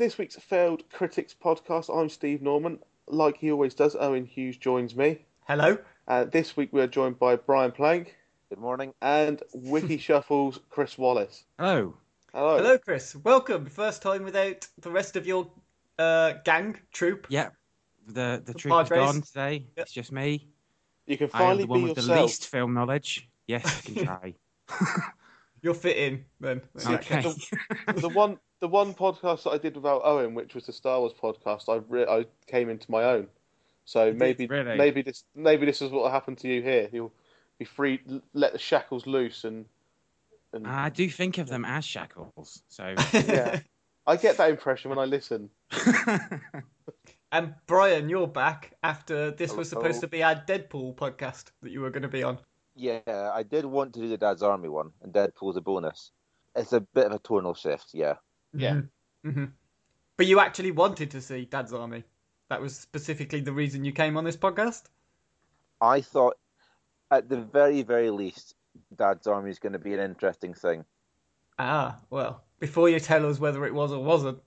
This week's Failed Critics podcast. I'm Steve Norman. Like he always does, Owen Hughes joins me. Hello. Uh, this week we are joined by Brian Plank Good morning. and Wiki Shuffle's Chris Wallace. Hello. Hello. Hello, Chris. Welcome. First time without the rest of your uh, gang troop. Yeah. The the The troop is Padres. gone today. Yeah. It's just me. You can I am the one be with the least film knowledge. Yes, I can try. You're fit in then. in okay. case. the one, the one podcast that I did without Owen, which was the Star Wars podcast, I re- I came into my own. So maybe, really? maybe this, maybe this is what will happen to you here. You'll be free, let the shackles loose, and and I do think of them as shackles. So yeah, I get that impression when I listen. And Brian, you're back after this oh, was oh. supposed to be our Deadpool podcast that you were going to be on. Yeah, I did want to do the Dad's Army one, and Deadpool's a bonus. It's a bit of a tonal shift, yeah. Yeah. hmm But you actually wanted to see Dad's Army. That was specifically the reason you came on this podcast. I thought, at the very, very least, Dad's Army is going to be an interesting thing. Ah, well, before you tell us whether it was or wasn't,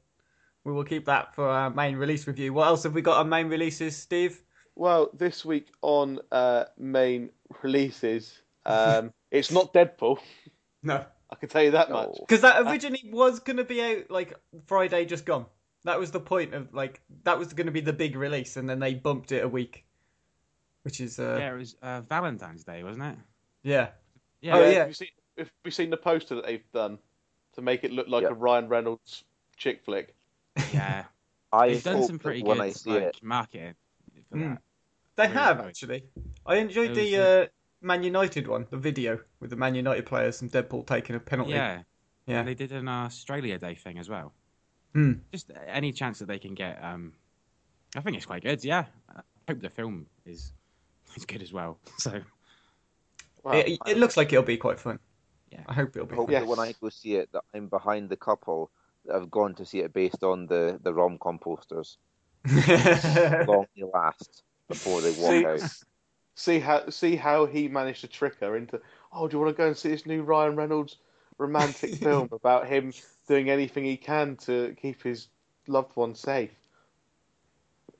we will keep that for our main release review. What else have we got on main releases, Steve? Well, this week on uh, main releases, um, it's not Deadpool. No. I can tell you that No. much. Because that originally was going to be out like Friday just gone. That was the point of like that was going to be the big release, and then they bumped it a week, which is uh, yeah, it was uh, Valentine's Day, wasn't it? yeah. Yeah. Oh, yeah. Have you seen, have you seen the poster that they've done to make it look like Yeah. a Ryan Reynolds chick flick? Yeah. I They've done some pretty good I see like, it, marketing for Mm. that. They Really have good. actually. I enjoyed It the uh, Man United one, the video with the Man United players and Deadpool taking a penalty. Yeah. Yeah. And they did an Australia Day thing as well. Hmm. Just any chance that they can get. Um, I think it's quite good. Yeah. I hope the film is is good as well. So Wow. It, it looks like it'll be quite fun. Yeah. I hope it'll be. I hope Yes. that when I go see it, that I'm behind the couple that have gone to see it based on the, the rom-com posters. Long they last before they walk See, out. see how see how he managed to trick her into. Oh, do you want to go and see this new Ryan Reynolds romantic film about him doing anything he can to keep his loved one safe?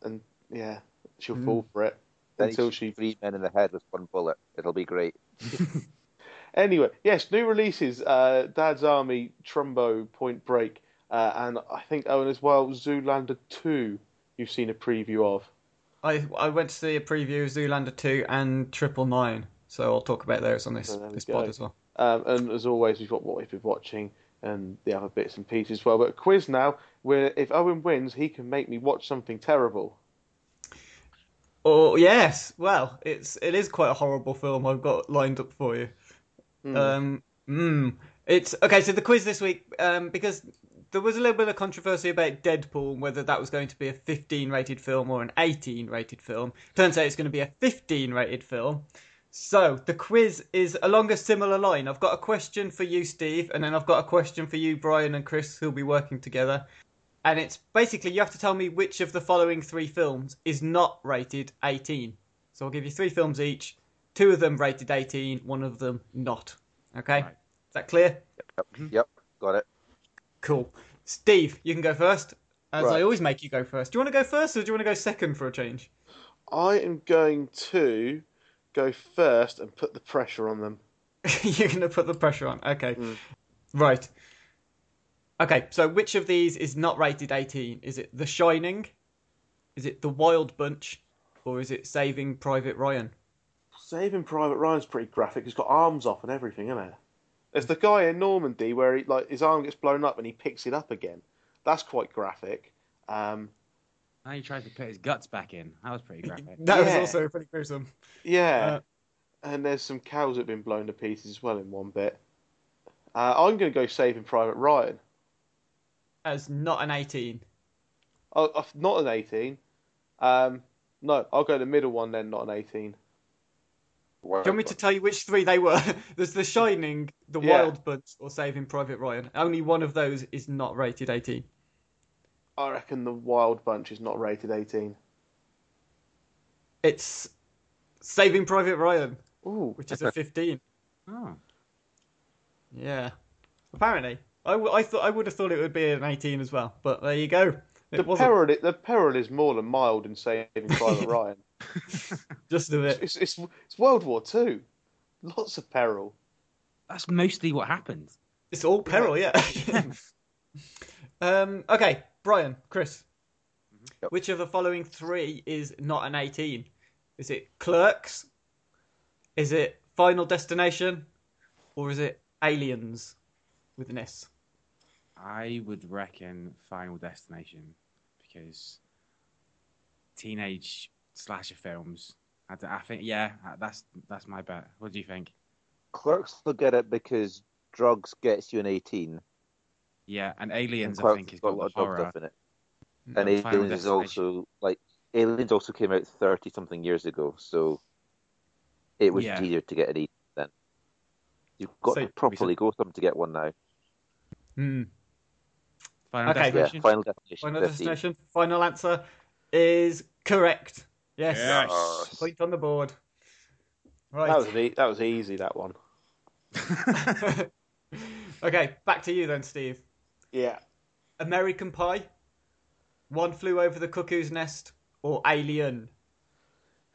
And yeah, she'll Mm. fall for it Then until she three men in the head with one bullet. It'll be great. Anyway, yes, new releases: uh, Dad's Army, Trumbo, Point Break, uh, and I think Owen as well. Zoolander Two. You've seen a preview of. I I went to see a preview of Zoolander 2 and Triple Nine, so I'll talk about those on this this go. pod as well. Um, and as always, we've got what we've been watching and the other bits and pieces as well. But a quiz now, where if Owen wins, he can make me watch something terrible. Oh yes, well, it's it is quite a horrible film I've got lined up for you. Hmm. Um, mm, it's okay. So the quiz this week, um, because there was a little bit of controversy about Deadpool, whether that was going to be a 15 rated film or an 18 rated film. Turns out it's going to be a 15 rated film. So the quiz is along a similar line. I've got a question for you, Steve, and then I've got a question for you, Brian and Chris, who'll be working together. And it's basically you have to tell me which of the following three films is not rated 18. So I'll give you three films each. Two of them rated 18, one of them not. Okay? Right. Is that clear? Yep, mm-hmm. yep got it. Cool. Steve, you can go first. As Right. I always make you go first. Do you want to go first or do you want to go second for a change? I am going to go first and put the pressure on them. You're going to put the pressure on. Okay. Mm. Right. Okay, so which of these is not rated 18? Is it The Shining? Is it The Wild Bunch? Or is it Saving Private Ryan? Saving Private Ryan's pretty graphic. He's got arms off and everything, isn't it? There's the guy in Normandy where he like his arm gets blown up and he picks it up again. That's quite graphic. Um, And he tries to put his guts back in. That was pretty graphic. That was also pretty gruesome. yeah, Uh, and there's some cows that have been blown to pieces as well in one bit. Uh, I'm going to go Saving Private Ryan. As not an 18. Oh, uh, not an 18. Um, no, I'll go the middle one then, not an 18. Do you want me to tell you which three they were? There's The Shining, The Yeah. Wild Bunch, or Saving Private Ryan. Only one of those is not rated 18. I reckon the Wild Bunch is not rated 18. It's Saving Private Ryan, Ooh, which is a 15. Oh. Yeah. Apparently. I, w- I thought I would have thought it would be an 18 as well, but there you go. It the wasn't. peril, the peril is more than mild in Saving Private Ryan. Just a bit. It's, it's it's World War Two. Lots of peril. That's mostly what happened. It's all peril, yeah. um. Okay, Brian, Chris. Yep. Which of the following three is not an 18? Is it Clerks? Is it Final Destination? Or is it Aliens with an S? I would reckon Final Destination because teenage slasher films. I think yeah, uh, that's that's my bet. What do you think? Clerks will get it because drugs gets you an 18. Yeah, and Aliens and I think has got a lot the of drug horror. stuff in it. No, And Final Aliens is also like Aliens also came out 30 something years ago, so it was Yeah. easier to get an 18 then. You've got So- to properly go something to get one now. Hmm. Final Okay. Yeah, Destination. Final Destination. Final 15. Destination. Final answer is correct. Yes. Yes. Point on the board. Right. That was e- that was easy. That one. okay, back to you then, Steve. Yeah. American Pie, One Flew Over the Cuckoo's Nest, or Alien?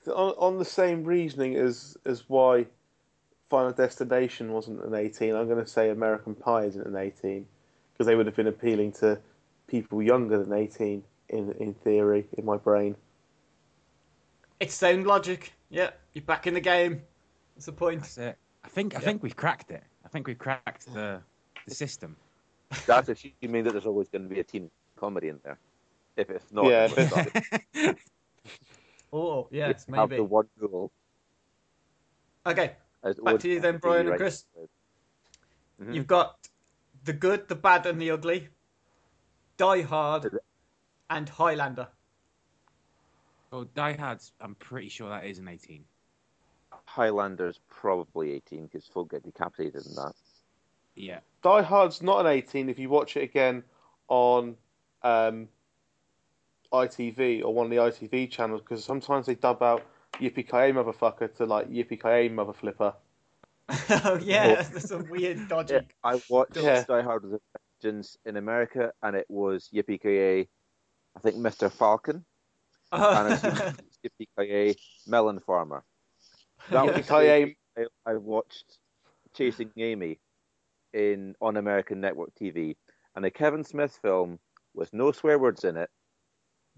On, on the same reasoning as as why Final Destination wasn't an 18, I'm going to say American Pie isn't an 18 because they would have been appealing to people younger than 18 in in theory in my brain. It's sound logic. Yeah, you're back in the game. That's the point. That's it. I think I Yeah. think we've cracked it. I think we've cracked the the system. That's if you mean that there's always going to be a teen comedy in there. If it's not, Yeah, it's not. Oh, yes, You have maybe. the one rule. Okay, as Back to you then, Brian and right- Chris. Mhm. you've got The Good, the Bad, and the Ugly, Die Hard, and Highlander. Well, Die Hard's. I'm pretty sure that is an 18. Highlander's probably 18 because folk get decapitated in that. Yeah. Die Hard's not an 18 if you watch it again on um, ITV or one of the ITV channels because sometimes they dub out Yippee Ki motherfucker to like Yippee Ki mother flipper. oh, yeah, there's some weird dodgy. Yeah, I watched Yeah. Die Hard with a Vengeance in America, and it was Yippee Ki I think Mr. Falcon, and I seen Yippee Melon Farmer. That was Yippee-ki-yay. I, I watched Chasing Amy in on American network TV, and a Kevin Smith film with no swear words in it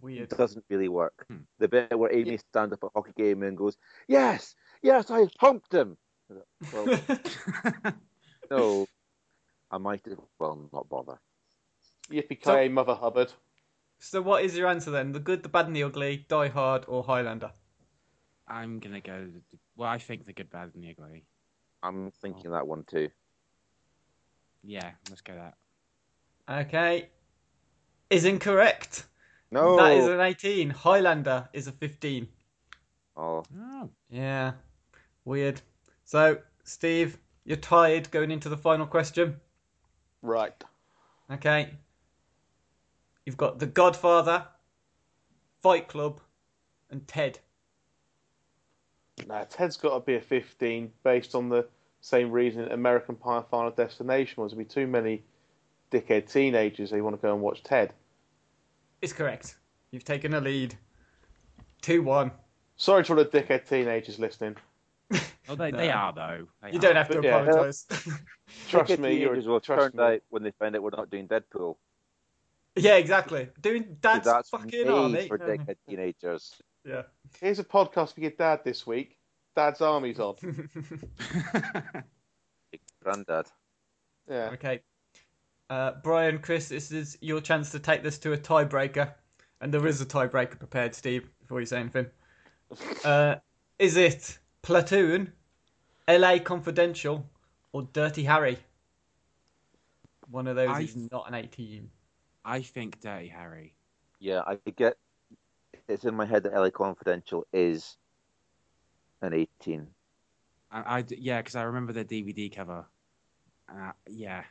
Weird. doesn't really work. Hmm. The bit where Amy stands up at a hockey game and goes, "Yes, yes, I humped him." Well, no, I might as well not bother. Yippee Ki So- mother Hubbard. So, what is your answer then? The Good, the Bad, and the Ugly, Die Hard, or Highlander? I'm gonna go. Well, I think the good, bad, and the ugly. I'm thinking oh. that one too. Yeah, let's go that. Okay. Is incorrect. No, That is an 18. Highlander is a 15. oh, Oh, Yeah. Weird. So, Steve, you're tired going into the final question. Right. Okay. You've got The Godfather, Fight Club, and Ted. Now, Ted's got to be a 15 based on the same reason American Pie Final Destination was. There'd be too many dickhead teenagers who want to go and watch Ted. Is correct. You've taken a lead. 2 1. Sorry to all the dickhead teenagers listening. Oh, they, they are though. They You are. don't have to Yeah. apologise. Trust me, you're teenagers will trust turn me. out when they find out we're not doing Deadpool. Yeah, exactly. Doing dad's that's fucking made army. for dickhead teenagers. Yeah. Here's a podcast for your dad this week. Dad's Army's on. Granddad. Yeah. Okay. Uh, Brian, Chris, this is your chance to take this to a tiebreaker. And there is a tiebreaker prepared, Steve, before you say anything. Uh, is it Platoon, LA Confidential, or Dirty Harry? One of those I- is not an 18. I think Dirty Harry. Yeah, I get. It's in my head that LA Confidential is an 18. I, I yeah, because I remember the DVD cover. Uh, yeah,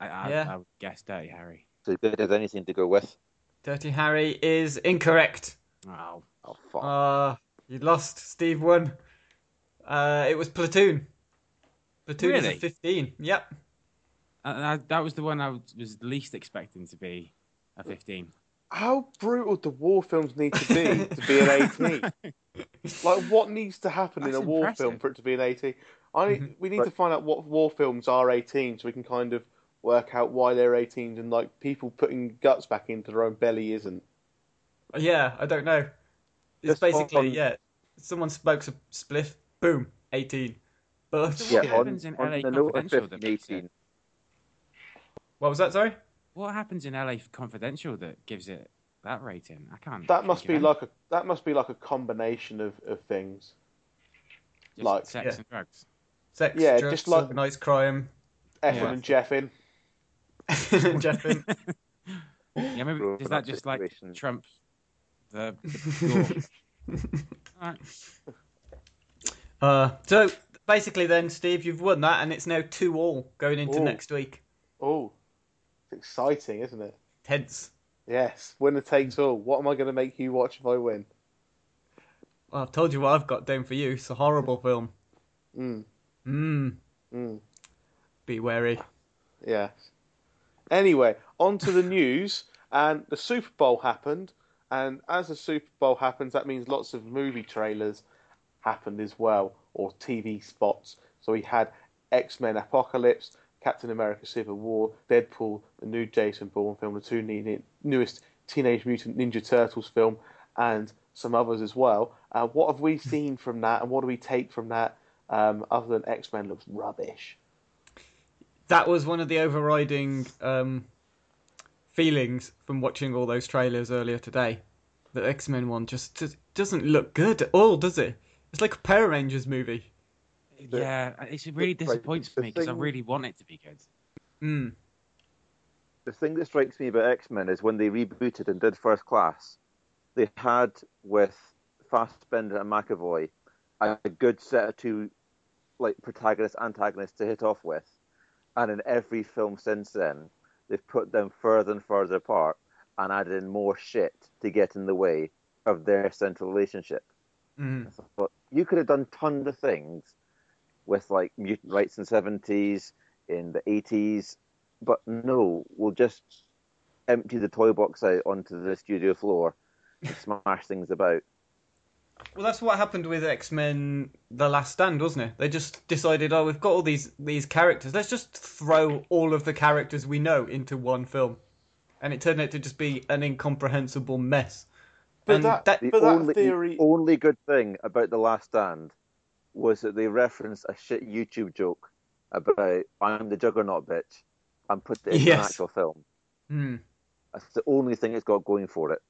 I, I, Yeah. I would guess Dirty Harry. So good as anything to go with. Dirty Harry is incorrect. Oh, Oh, fuck. Uh, you lost. Steve won. Uh, it was Platoon. Platoon is a 15. Yep. And I, that was the one I was, was least expecting to be a 15. How brutal do war films need to be to be an 18? Like, what needs to happen in a war film for it to be an 18? I need, mm-hmm. we need to find out what war films are 18 so we can kind of work out why they're 18 and like people putting guts back into their own belly isn't. Yeah, I don't know. It's Just basically, on- yeah, someone smokes a spliff, boom, 18. But yeah, what on, happens in on LA the note Confidential 15, that makes 18, what was that, sorry? What happens in LA Confidential that gives it that rating? I can't. That must be like a that must be like a combination of, of things. Just like- sex Yeah. and drugs. Sex, Yeah, drugs, just like- organised crime, Effing Yeah. and Jeffin. Jeffin. Yeah, maybe Grown is that up just like. Trump? The, the Alright. Uh, so basically, then, Steve, you've won that, and it's now two all going into Ooh. next week. Oh, it's exciting, isn't it? Tense. Yes, winner takes all. What am I going to make you watch if I win? Well, I've told you what I've got down for you. It's a horrible film. Mm, Mmm. mm, Be wary. yes. Anyway, on to the news. And the Super Bowl happened. And as the Super Bowl happens, that means lots of movie trailers happened as well, or TV spots. So we had X Men Apocalypse, Captain America Civil War, Deadpool, the new Jason Bourne film, the two ne- newest Teenage Mutant Ninja Turtles film, and some others as well. Uh, what have we seen from that, and what do we take from that? Um, other than X Men looks rubbish. That was one of the overriding um, feelings from watching all those trailers earlier today. The X Men one just, just doesn't look good at all, does it? It's like a Power Rangers movie. Yeah, it's it really disappoints the me because I really want it to be good. Mm. the thing that strikes me about X Men is when they rebooted and did First Class, they had with Fassbender and McAvoy a good set of two like protagonist antagonists to hit off with, and in every film since then, they've put them further and further apart and added in more shit to get in the way of their central relationship. Mm. But you could have done tons of things with like mutant rights in the seventies, in the eighties, but no, we'll just empty the toy box out onto the studio floor and smash things about. Well, that's what happened with X Men: The Last Stand, wasn't it? They just decided, oh, we've got all these these characters. Let's just throw all of the characters we know into one film, and it turned out to just be an incomprehensible mess. But and that- The But that theory- the only good thing about the Last Stand was that they referenced a shit YouTube joke about I'm the Juggernaut bitch and put it in an actual film. Hmm. That's the only thing it's got going for it.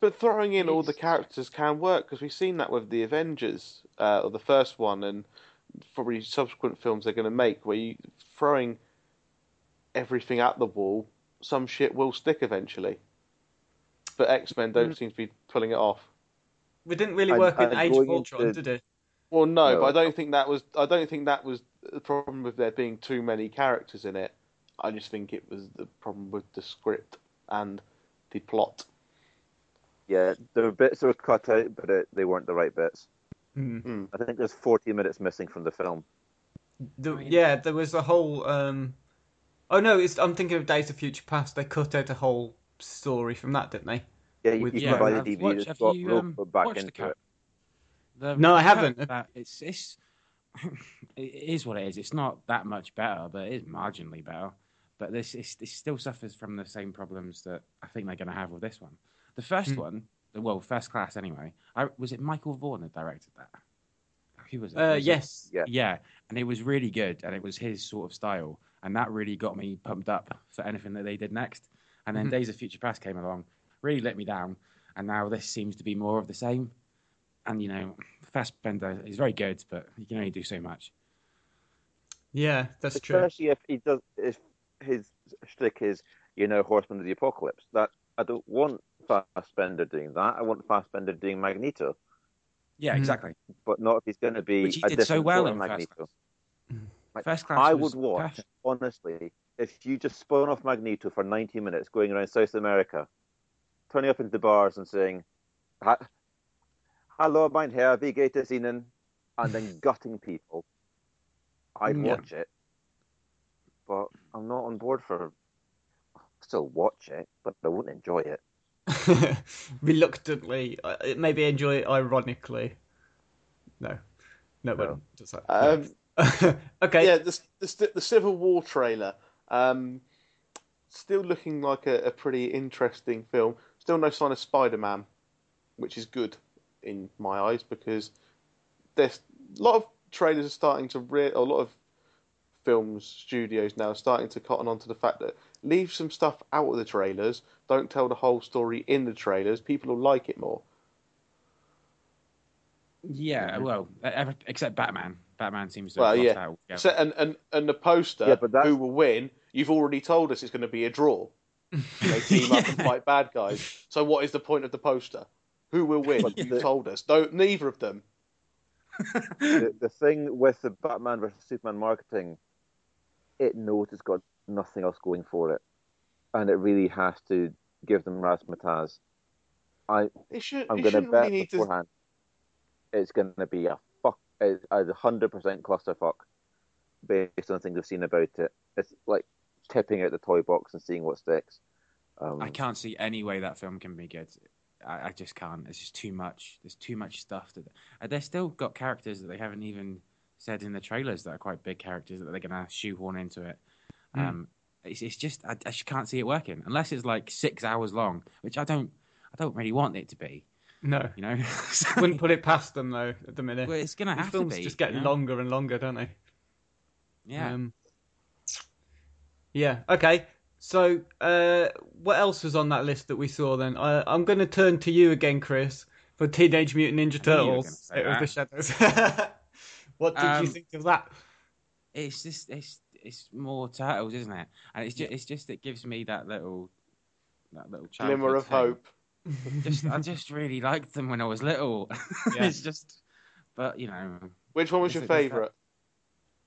But throwing in all the characters can work because we've seen that with the Avengers, uh, or the first one, and probably subsequent films they're going to make, where you throwing everything at the wall, some shit will stick eventually. But X Men don't Mm. seem to be pulling it off. We didn't really And- work in and Age of Ultron, into- did it? Well, no, No. but I don't think that was. I don't think that was the problem with there being too many characters in it. I just think it was the problem with the script and the plot. Yeah, there were bits that were cut out, but it, they weren't the right bits. Hmm. I think there's 40 minutes missing from the film. The, yeah, there was a whole. Um... Oh no, it's, I'm thinking of Days of Future Past. They cut out a whole story from that, didn't they? Yeah, you, With- you Yeah, can buy the DVD. watched- just have you, um, it back watched the into it. The- No, I haven't. It's it's it is what it is. It's not that much better, but it is marginally better. But this is it still suffers from the same problems that I think they're going to have with this one. The first Hmm. one, well, first class anyway. I, was it Michael Vaughn that directed that? Who was it? Uh, Was it- yes. Yeah. Yeah, and it was really good, and it was his sort of style, and that really got me pumped up for anything that they did next. And then Mhm. Days of Future Past came along, really let me down, and now this seems to be more of the same. And you know, Fassbender is very good, but he can only do so much. Yeah, that's true. Especially if he does, if his shtick is, you know, Horseman of the Apocalypse. That I don't want Fassbender doing that. I want Fassbender doing Magneto, Yeah, Mhm. exactly. but not if he's going to be Which he a did so well sort of in First Magneto. Class. Like, First Class. I would watch, perfect. honestly, if you just spun off Magneto for 90 minutes going around South America, turning up into bars and saying, "Ha- Hello, mein Herr, wie geht es Ihnen? And then gutting people. I'd Yeah. watch it. But I'm not on board for. I'll still watch it, but I wouldn't enjoy it. Reluctantly, maybe enjoy it ironically. No, no, No. one does that. Um, okay. Yeah, the, the the Civil War trailer. Um, still looking like a, a pretty interesting film. Still no sign of Spider Man, which is good in my eyes because there's a lot of trailers are starting to re- a lot of films studios now are starting to cotton on to the fact that leave some stuff out of the trailers. Don't tell the whole story in the trailers. People will like it more. Yeah, mm-hmm. well, except Batman. Batman seems to Well, have yeah. out altogether. So, and, and and the poster, Yeah, but that's- who will win? You've already told us it's going to be a draw. They team up and fight bad guys. So what is the point of the poster? Who will win? But You told us. Don't neither of them. the, the thing with the Batman versus Superman marketing, it knows it's got nothing else going for it, and it really has to give them razzmatazz. I It should. I'm going to bet really need to. beforehand it's going to be a fuck a a hundred percent clusterfuck based on things I've seen about it. It's like tipping out the toy box and seeing what sticks. Um, I can't see any way that film can be good. I, I just can't. It's just too much. There's too much stuff. That uh, they've still got characters that they haven't even said in the trailers that are quite big characters that they're going to shoehorn into it. Mm. Um, it's, it's just I, I just can't see it working unless it's like six hours long, which I don't. I don't really want it to be. No, You know, So- wouldn't put it past them though. At the minute, well, it's going to These have films to be. just get you know? longer and longer, don't they? Yeah. Um, yeah. Okay. So, uh, what else was on that list that we saw then? I, I'm going to turn to you again, Chris, for Teenage Mutant Ninja I knew you were Turtles. gonna It was the Shadows. what did you Um, think of that? it's just it's it's more turtles, isn't it? And it's just it's just it gives me that little that little Glimmer of thing. hope. Just I just really liked them when I was little. Yeah. it's just, but you know Which one was your favourite?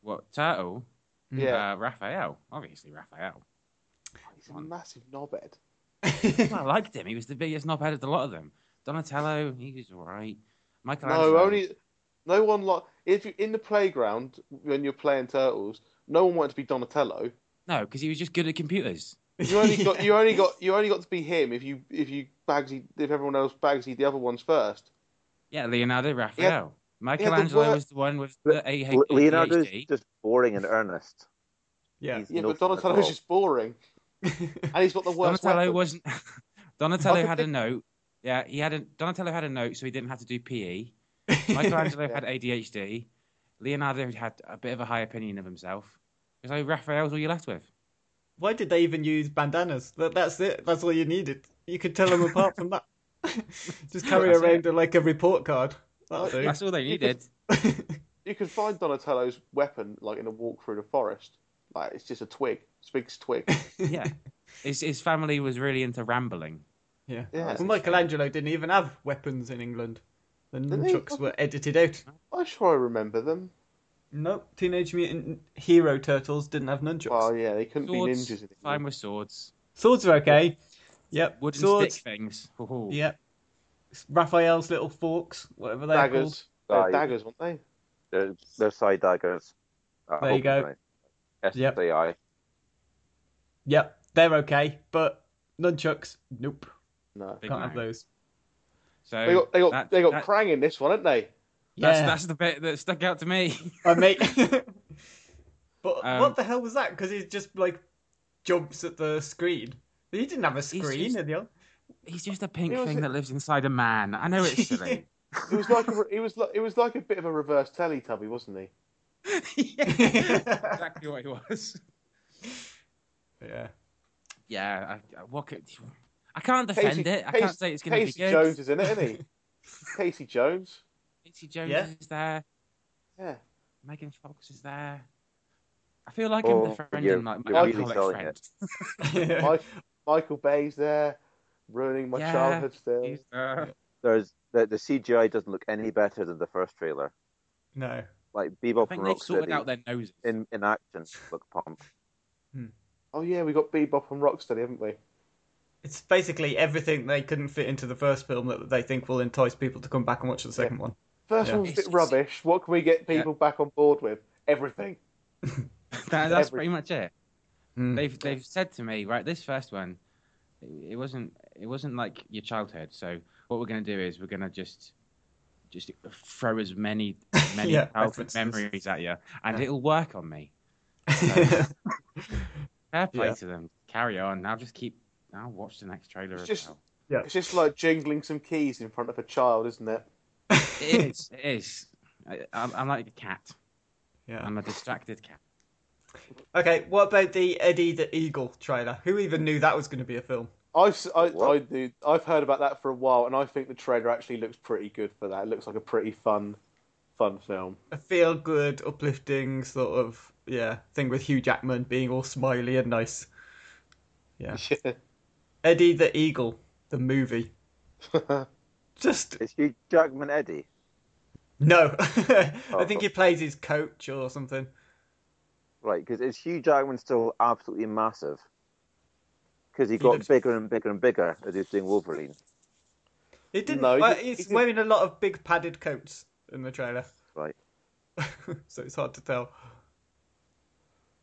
what turtle? Yeah, Uh, Raphael, obviously Raphael. He's a massive knobhead. I liked him. He was the biggest knobhead of the lot of them. Donatello, he was alright. Michelangelo. No, only no one like if you in the playground when you're playing turtles. No one wanted to be Donatello. no, because he was just good at computers. You only got you only got you only got to be him if you if you bagsy if everyone else bagsy the other ones first. Yeah, Leonardo, Raphael. the Michelangelo wor- was the one with the AH- Leonardo's ADHD. just boring and earnest. yeah. He's Yeah, no but fun at Donatello's just boring, and he's got the worst. Donatello weapons. wasn't. Donatello could had a note. Yeah, he had a Donatello had a note, so he didn't have to do PE. Michelangelo had ADHD. Leonardo had a bit of a high opinion of himself. So Raphael's all you're left with. Why did they even use bandanas? That, that's it. That's all you needed. You could tell them apart from that. Just carry That's around like a report card. That'll do. That's all they You could- needed. You could find Donatello's weapon like in a walk through the forest. Like it's just a twig, Spig's twig. yeah, his his family was really into rambling. Yeah. Yeah. Well, Michelangelo didn't even have weapons in England. The nunchucks were edited out. I'm sure I remember them. Nope. Teenage Mutant Hero Turtles didn't have nunchucks. Oh yeah, they couldn't Swords, be ninjas. in fine with swords. Swords are okay. Yep. Wooden Swords. stick things. Ooh. Yep. Raphael's little forks, whatever they're called. daggers. They're daggers, weren't they? They're, they're side daggers. I There you go. I'm. Yep. SAI. Yep. They're okay, but nunchucks, nope. No. Big Can't no. have those. So They got they got that- they got that- Krang in this one, haven't they? That's, Yeah. that's the bit that stuck out to me. I mate. but Um, what the hell was that? Because he just like jumps at the screen. He didn't have a screen, just- did he? He's just a pink thing a- that lives inside a man. I know it's silly. It was like a, it was like it was like a bit of a reverse Teletubby, wasn't he? yeah, exactly what he was. Yeah. Yeah, I, I, what could, I can't defend Casey- it. I Casey- can't say it's going to be good. Casey. Jones is in it, isn't he? Casey Jones. Casey Jones Yeah. is there. Yeah. Megan Fox is there. I feel like Oh, I'm defending you're- like my you're really alcoholic friend. Mike, Michael Bay's there, ruining my Yeah, childhood still. He's there. There's the, the CGI doesn't look any better than the first trailer. no. Like I think and they've sorted out Rocksteady their noses. in, in action look pump. Oh yeah, we got Bebop and Rocksteady, haven't we? It's basically everything they couldn't fit into the first film that they think will entice people to come back and watch the second one. First Yeah. one's a It's- bit rubbish. What can we get people back on board with? Everything. That- that's Every- pretty much it. Mm. They've they've said to me, right, this first one, it, it wasn't it wasn't like your childhood. So what we're gonna do is we're gonna just just throw as many many Yeah, childhood memories at you, and Yeah. it'll work on me. Fair play Yeah. to them. Carry on. I'll just keep. I'll watch the next trailer. It's as just- well. It's just like jingling some keys in front of a child, isn't it? It is. It is. I, I'm, I'm like a cat. yeah. I'm a distracted cat. Okay, what about the Eddie the Eagle trailer? Who even knew that was going to be a film? I've s- I, What? I do, I've heard about that for a while, and I think the trailer actually looks pretty good for that. It looks like a pretty fun, fun film. A feel good, uplifting sort of yeah thing with Hugh Jackman being all smiley and nice. Yeah. Eddie the Eagle, the movie. Just Is Hugh Jackman Eddie? no. Oh. I think he plays his coach or something. Right, because is Hugh Jackman still absolutely massive? Because he got looks- bigger and bigger and bigger as he was doing Wolverine. He didn't. No, he well, did- he's he wearing a lot of big padded coats in the trailer. Right. so it's hard to tell.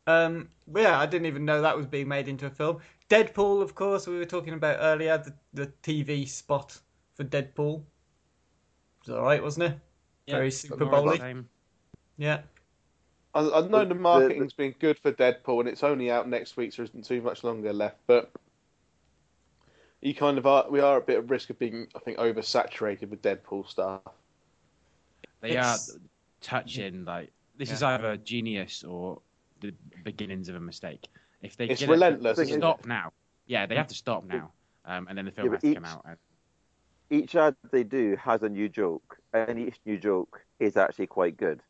Um, but yeah, I didn't even know that was being made into a film. Deadpool, of course, we were talking about earlier. The, the TV spot for Deadpool it was all right, wasn't it? Very Super more of the Bowl-y. Yeah. I, I know The- the the- marketing's been good for Deadpool, and it's only out next week, so there isn't too much longer left. But you kind of are, we are at a bit of risk of being, I think, oversaturated with Deadpool stuff. They It's- are touching like this Yeah. is either genius or the beginnings of a mistake. If they It's get relentless, it, isn't it? stop now. Yeah, they have to stop now, um, and then the film Yeah, has but to come out. And, Each ad they do has a new joke, and each new joke is actually quite good.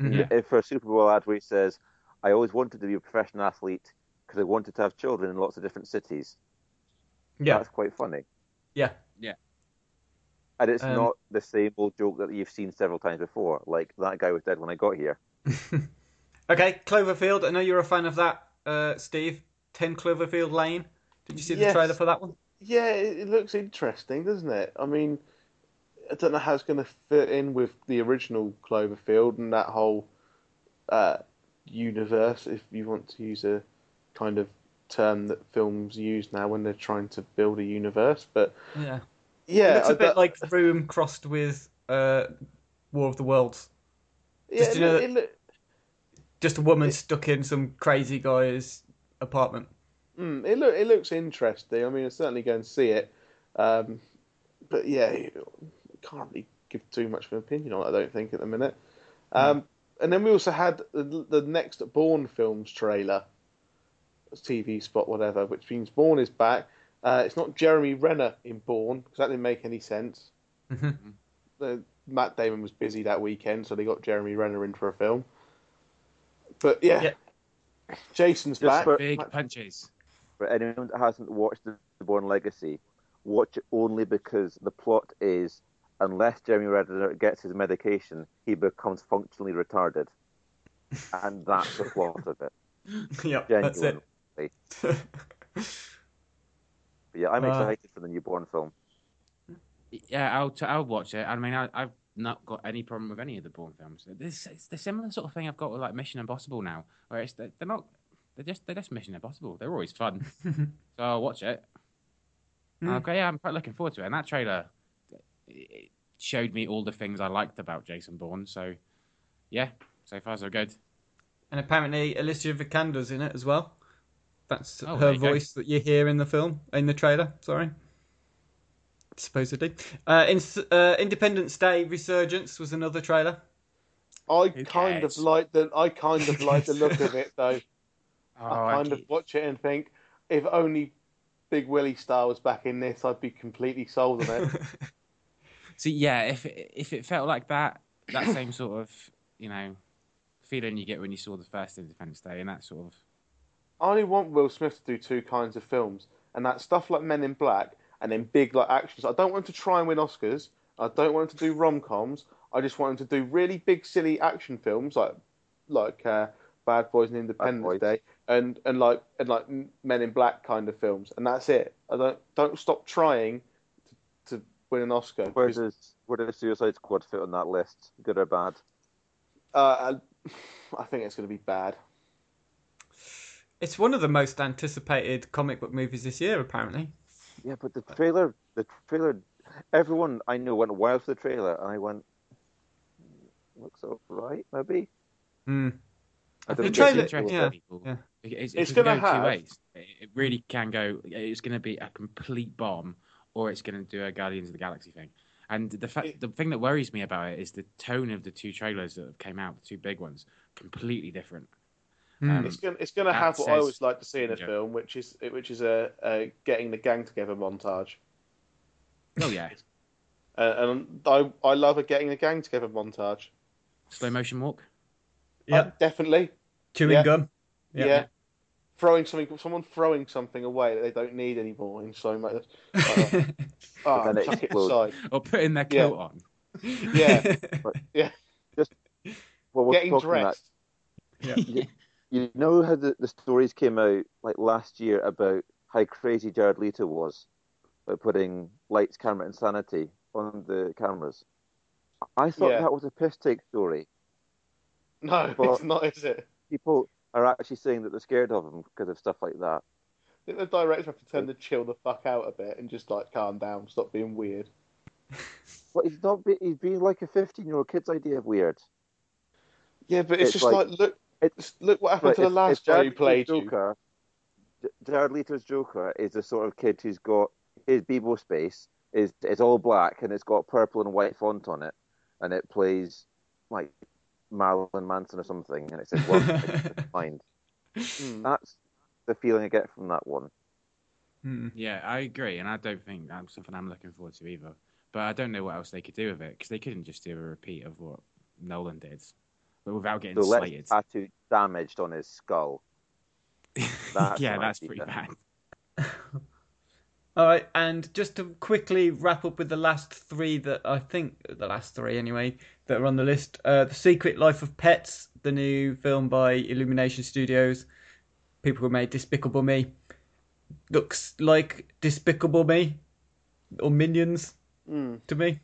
Mhm. If for a Super Bowl ad where he says, "I always wanted to be a professional athlete because I wanted to have children in lots of different cities," Yeah. that's quite funny. Yeah. Yeah. And it's Um, not the same old joke that you've seen several times before. Like that guy was dead when I got here. Okay, Cloverfield. I know you're a fan of that, uh, Steve. 10 Cloverfield Lane. Did you see the Yes. trailer for that one? Yeah, it, it looks interesting, doesn't it? I mean, I don't know how it's going to fit in with the original Cloverfield and that whole uh, universe, if you want to use a kind of term that films use now when they're trying to build a universe. But Yeah. yeah, it looks a I- bit that- like Room crossed with uh, War of the Worlds. yeah, just, it, you know, it, look- Just a woman stuck in some crazy guy's apartment. Mm, it look it looks interesting. I mean, I'm certainly go and see it, um, but yeah, can't really give too much of an opinion on it. I don't think at the minute. Um, And then we also had the, the next Bourne films trailer, TV spot, whatever, which means Bourne is back. Uh, it's not Jeremy Renner in Bourne because that didn't make any sense. Mhm. The, Matt Damon was busy that weekend, so they got Jeremy Renner in for a film. But yeah, Yeah. Jason's Just back. for- big punches. For anyone that hasn't watched The Bourne Legacy, watch it only because the plot is unless Jeremy Renner gets his medication, he becomes functionally retarded, and that's the plot of it. yep, that's it. But yeah, I'm Uh, excited for the new Bourne film. Yeah, I'll t- I'll watch it. I mean, I, I've not got any problem with any of the Bourne films. This it's the similar sort of thing I've got with like Mission Impossible now, where it's they're not they're just they're just Mission Impossible. They're always fun, so I'll watch it. Hmm. Okay, yeah, I'm quite looking forward to it. And that trailer it showed me all the things I liked about Jason Bourne. So yeah, so far so good. And apparently Alicia Vikander's in it as well. That's Oh, her you go. voice that you hear in the film, in the trailer. Sorry. Supposedly. Uh, in, uh, Independence Day Resurgence was another trailer. I Who kind of like the I kind of like the look of it though. Oh, I kind of watch it and think if only Big Willie Star was back in this, I'd be completely sold on it. See, yeah, if it, if it felt like that, that same sort of you know feeling you get when you saw the first Independence Day, and that sort of I only want Will Smith to do two kinds of films, and that stuff like Men in Black and then big like actions. I don't want him to try and win Oscars. I don't want him to do rom coms. I just want him to do really big, silly action films like like uh, Bad Boys and Independence Boys. Day, and and like and like Men in Black kind of films, and that's it. I don't don't stop trying to, to win an Oscar. Where because, does where does Suicide Squad fit on that list? Good or bad? uh, I think it's going to be bad. It's one of the most anticipated comic book movies this year, apparently. Yeah, but the trailer, the trailer, everyone I know went wild for the trailer, and I went, "Hmm, looks alright, maybe. Hmm. The trailer- yeah, yeah. It's, It's it can gonna go have- two ways. It it really can go. It's going to be a complete bomb, or it's going to do a Guardians of the Galaxy thing. And the fa- It- the thing that worries me about it is the tone of the two trailers that have came out, the two big ones, completely different. Um, It's going it's going to have what I always like to see in a Yeah. film, which is which is a, a getting the gang together montage. Oh yeah, Uh, and I I love a getting the gang together montage. slow motion walk. Yeah. Uh, definitely. Chewing yeah. gum. Yeah. Yeah. Throwing something, someone throwing something away that they don't need anymore in slow motion. Uh, oh, And then it chuck it explodes. aside. Or putting their Yeah. coat on. Yeah, Well, we're getting talking that- dressed. yeah. You know how the, the stories came out like last year about how crazy Jared Leto was about putting lights, camera, and sanity on the cameras. I thought Yeah. that was a piss take story. No, But- it's not, is it? People are actually saying that they're scared of him because of stuff like that. I think the director have to tell him to chill the fuck out a bit and just like calm down, stop being weird. But he's not. Be, he's being like a fifteen-year-old kid's idea of weird. Yeah, but it's, It's just like- like, look, it's- look what happened to the if- last if guy Jared who played Leto's you. Joker, Jared Leto's Joker is the sort of kid who's got his Bebo space is it's all black and it's got purple and white font on it, and it plays like Marilyn Manson or something, and it says "Welcome to the mind." Mm. That's the feeling I get from that one. Hmm. Yeah, I agree, and I don't think that's something I'm looking forward to either. But I don't know what else they could do with it because they couldn't just do a repeat of what Nolan did, but without getting So let's slated. tattoo damaged on his skull. That's yeah, that's idea. pretty bad. All right, and just to quickly wrap up with the last three that I think the last three anyway that are on the list: uh, the Secret Life of Pets, the new film by Illumination Studios, people who made Despicable Me, looks like Despicable Me or Minions Mm. to me.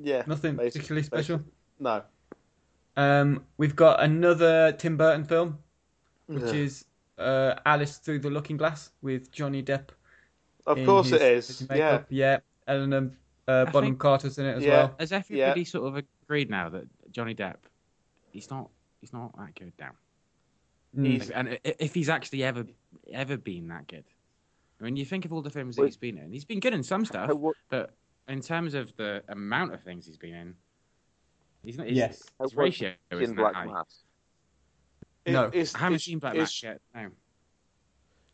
Yeah, Nothing basic- particularly special. basic- No, Um, we've got another Tim Burton film, which Ugh. is uh, Alice Through the Looking Glass with Johnny Depp. of course his- it is. Yeah, makeup. yeah. Helena uh, Bonham think- Carter's in it as Yeah. well. Has everybody sort of agreed now that Johnny Depp, he's not, he's not that good now, Mm. He's- and if he's actually ever, ever been that good. I mean, you think of all the films that Wait. he's been in. He's been good in some stuff, what, but in terms of the amount of things he's been in, he's not. His, Yes. how his ratio isn't Black that high. Mass? It- No. it's, I haven't it's, seen Black it's, Mass yet. No.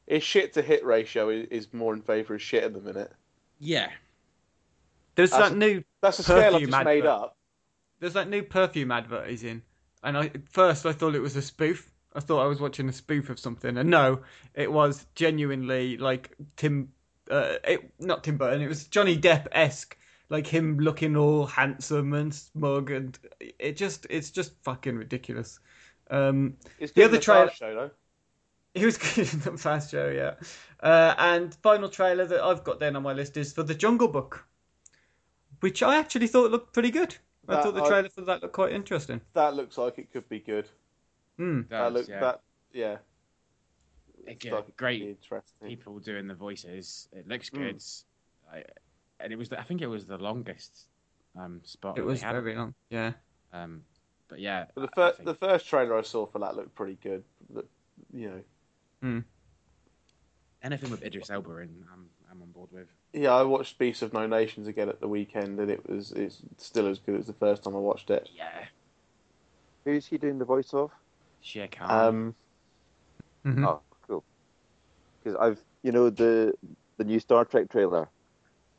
His shit to hit ratio is, is more in favour of shit at the minute. Yeah. There's That's that a- new That's a scale I've Perfume just made up. there's that new perfume advert he's in, and I at first I thought it was a spoof. I thought I was watching a spoof of something, and no, it was genuinely like Tim, uh, it not Tim Burton. It was Johnny Depp esque like him looking all handsome and smug, and it just it's just fucking ridiculous. Um, It's The other in trailer- show though. he was good in the fast show, yeah. Uh, and final trailer that I've got then on my list is for the Jungle Book, which I actually thought looked pretty good. I thought the I- trailer for that looked quite interesting. That looks like it could be good. Hmm. That Does, look yeah. that yeah. Looks Looks like like it could great be people doing the voices. It looks Mm. good. I, and it was, the, I think it was the longest um, spot. It was they very long, yeah. Um, but yeah, But the I- I first the first trailer I saw for that looked pretty good. But, you know, anything with Idris Elba in, I'm, I'm on board with. yeah, I watched Beasts of No Nations again at the weekend, and it was it's still as good as the first time I watched it. Yeah, Who's he doing the voice of? Shere Khan. Um, Mhm. Oh, cool. Because I've, you know, the the new Star Trek trailer.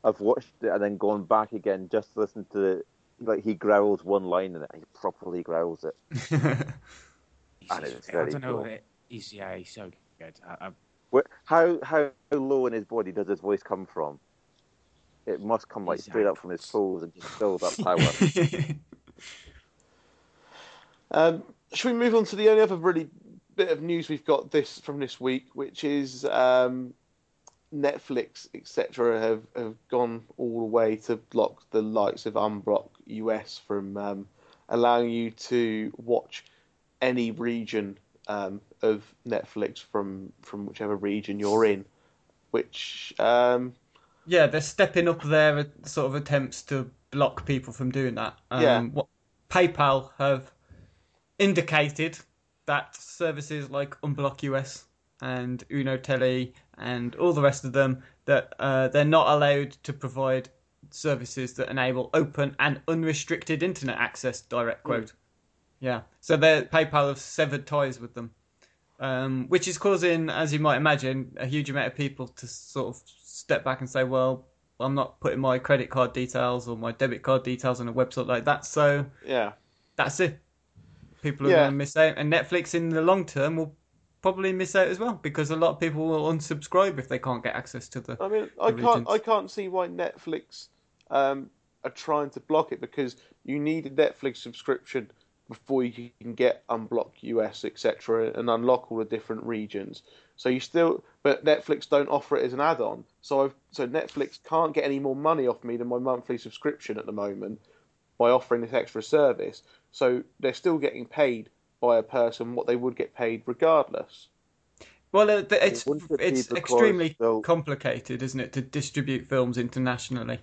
I've watched it and then gone back again just to listen to the, like he growls one line in it. He properly growls it. And just- it's I don't know. cool. it- He's yeah, he's so good. I, I, Where, how how low in his body does his voice come from? It must come like His straight up from his ankles. toes and just build up power. um, should we move on to the only other really bit of news we've got this from this week, which is um, Netflix, etc., have, have gone all the way to block the likes of Unblock US from um, allowing you to watch any region um, of Netflix from from whichever region you're in, which um, yeah, they're stepping up their uh, sort of attempts to block people from doing that. Um, Yeah. What PayPal have indicated that services like Unblock US and UnoTelly and all the rest of them that uh, they're not allowed to provide services that enable open and unrestricted internet access. Direct quote. Yeah. So their PayPal have severed ties with them, um, which is causing, as you might imagine, a huge amount of people to sort of step back and say, "Well, I'm not putting my credit card details or my debit card details on a website like that." So yeah, that's it. People are Yeah. going to miss out, and Netflix in the long term will probably miss out as well because a lot of people will unsubscribe if they can't get access to the. I mean, I can't, regions. I can't see why Netflix um, are trying to block it because you need a Netflix subscription before you can get unblock US, etc., and unlock all the different regions. So you still, but Netflix don't offer it as an add-on. So I've, so Netflix can't get any more money off me than my monthly subscription at the moment by offering this extra service. So they're still getting paid by a person what they would get paid regardless. Well, uh, it's it it's extremely complicated, isn't it, to distribute films internationally?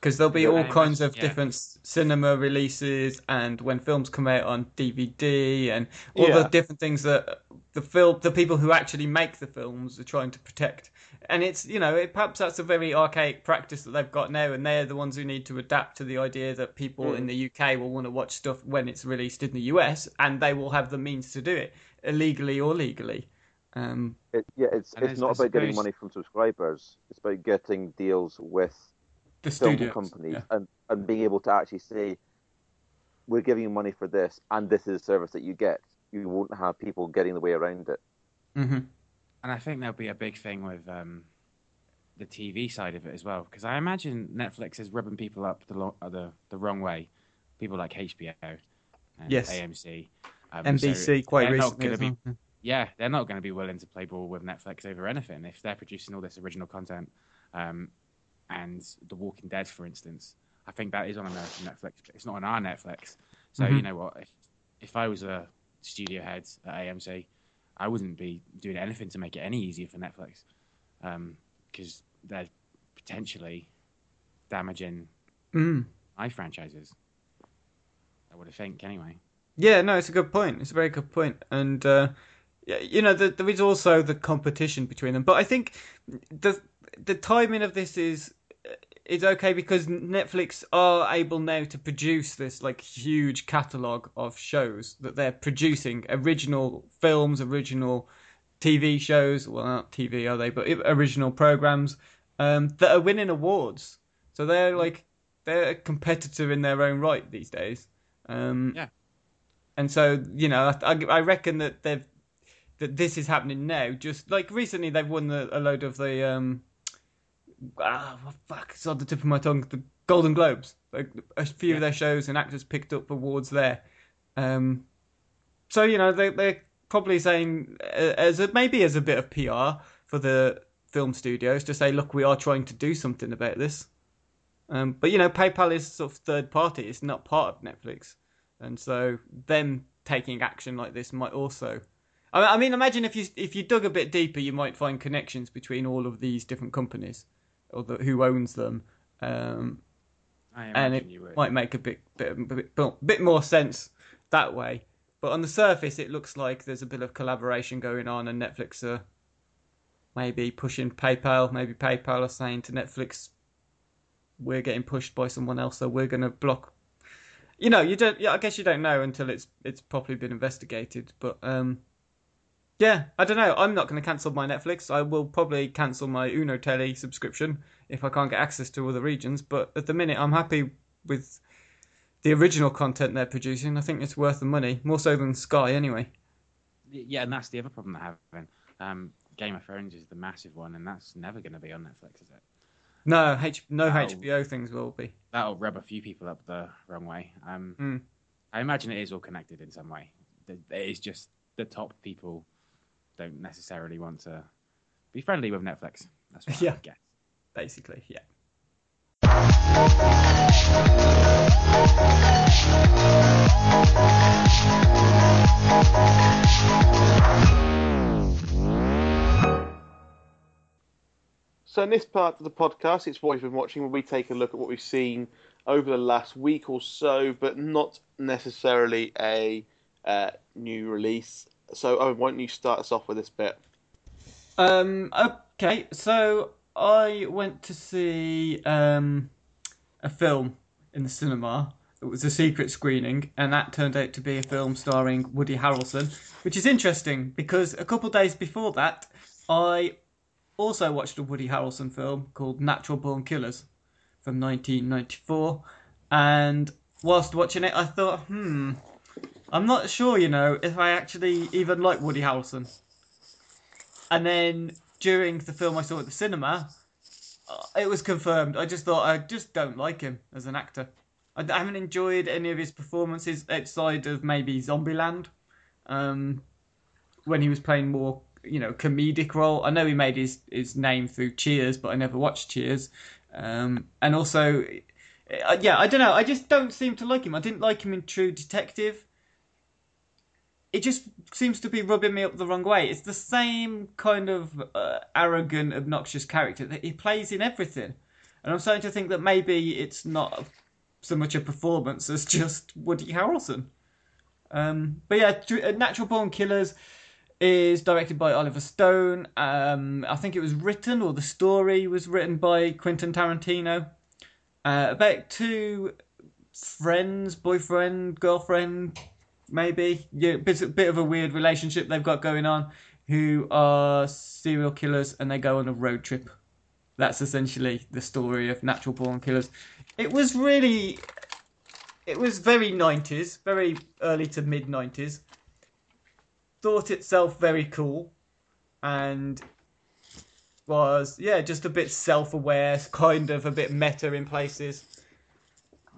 Because there'll be Yeah, all kinds of yeah. different cinema releases, and when films come out on DVD, and all Yeah. the different things that the film, the people who actually make the films are trying to protect. And it's you know, it, perhaps that's a very archaic practice that they've got now, and they're the ones who need to adapt to the idea that people in the UK will want to watch stuff when it's released in the US, and they will have the means to do it illegally or legally. Um, It, yeah, it's it's not I about getting money from subscribers. It's about getting deals with the film studios, companies yeah. and, and being able to actually say, we're giving you money for this, and this is a service that you get. You won't have people getting the way around it. hmm And I think there'll be a big thing with um, the TV side of it as well, because I imagine Netflix is rubbing people up the lo- uh, the the wrong way. People like HBO and Yes. AMC, um, NBC so quite they're recently. be- well. yeah, they're not going to be willing to play ball with Netflix over anything if they're producing all this original content. Um, and The Walking Dead, for instance, I think that is on American Netflix, but it's not on our Netflix. So Mhm. you know what? If if I was a studio head at AMC, I wouldn't be doing anything to make it any easier for Netflix, because they're potentially damaging Mm. my franchises. I would think anyway. Yeah, no, it's a good point. It's a very good point, and uh, yeah, you know, the, there is also the competition between them. But I think the the timing of this is is okay because Netflix are able now to produce this like huge catalog of shows that they're producing original films, original TV shows. Well, not TV are they, but original programs um, that are winning awards. So they're like they're a competitor in their own right these days. Um, Yeah. And so you know, I, I reckon that they've that this is happening now. Just like recently, they've won the, a load of the um, ah, what fuck, it's on the tip of my tongue. The Golden Globes. Like, a few of their shows and actors picked up awards there. Um, so you know they they're probably saying uh, as a, maybe as a bit of PR for the film studios to say, look, we are trying to do something about this. Um, but you know, PayPal is sort of third party; it's not part of Netflix, and so them taking action like this might also. I mean, imagine if you if you dug a bit deeper, you might find connections between all of these different companies, or the, who owns them, um, and it might make a bit bit, bit bit more sense that way. But on the surface, it looks like there's a bit of collaboration going on, and Netflix are maybe pushing PayPal. Maybe PayPal are saying to Netflix, "We're getting pushed by someone else, so we're going to block." You know, you don't. Yeah, I guess you don't know until it's it's properly been investigated. But um, yeah, I don't know. I'm not going to cancel my Netflix. I will probably cancel my UnoTelly subscription if I can't get access to all the regions. But at the minute, I'm happy with the original content they're producing. I think it's worth the money, more so than Sky, anyway. Yeah, and that's the other problem they're having. Um, Game of Thrones is the massive one, and that's never going to be on Netflix, is it? No, H- no that'll, HBO things will be. That'll rub a few people up the wrong way. Um, mm. I imagine it is all connected in some way. It is just the top people don't necessarily want to be friendly with Netflix. That's what yeah. I guess. Basically, yeah. So in this part of the podcast, it's what you've been watching, where we take a look at what we've seen over the last week or so, but not necessarily a uh, new release. So, Owen, why don't you start us off with this bit? Um, okay, so I went to see um, a film in the cinema. It was a secret screening, and that turned out to be a film starring Woody Harrelson, which is interesting because a couple days before that, I also watched a Woody Harrelson film called Natural Born Killers from 1994. And whilst watching it, I thought, hmm, I'm not sure, you know, if I actually even like Woody Harrelson. And then during the film I saw at the cinema, uh, it was confirmed. I just thought I just don't like him as an actor. I haven't enjoyed any of his performances outside of maybe Zombieland, um, when he was playing more you know comedic role. I know he made his his name through Cheers, but I never watched Cheers. Um, and also, uh, yeah, I don't know. I just don't seem to like him. I didn't like him in True Detective. It just seems to be rubbing me up the wrong way. It's the same kind of uh, arrogant, obnoxious character that he plays in everything, and I'm starting to think that maybe it's not so much a performance as just Woody Harrelson. Um, but yeah, uh, Natural Born Killers is directed by Oliver Stone. Um, I think it was written, or the story was written by Quentin Tarantino. Uh, about two friends, boyfriend, girlfriend, maybe. Yeah, bit, bit of a weird relationship they've got going on, who are serial killers and they go on a road trip. That's essentially the story of Natural Born Killers. It was really. It was very 90s, very early to mid 90s thought itself very cool and was yeah just a bit self-aware kind of a bit meta in places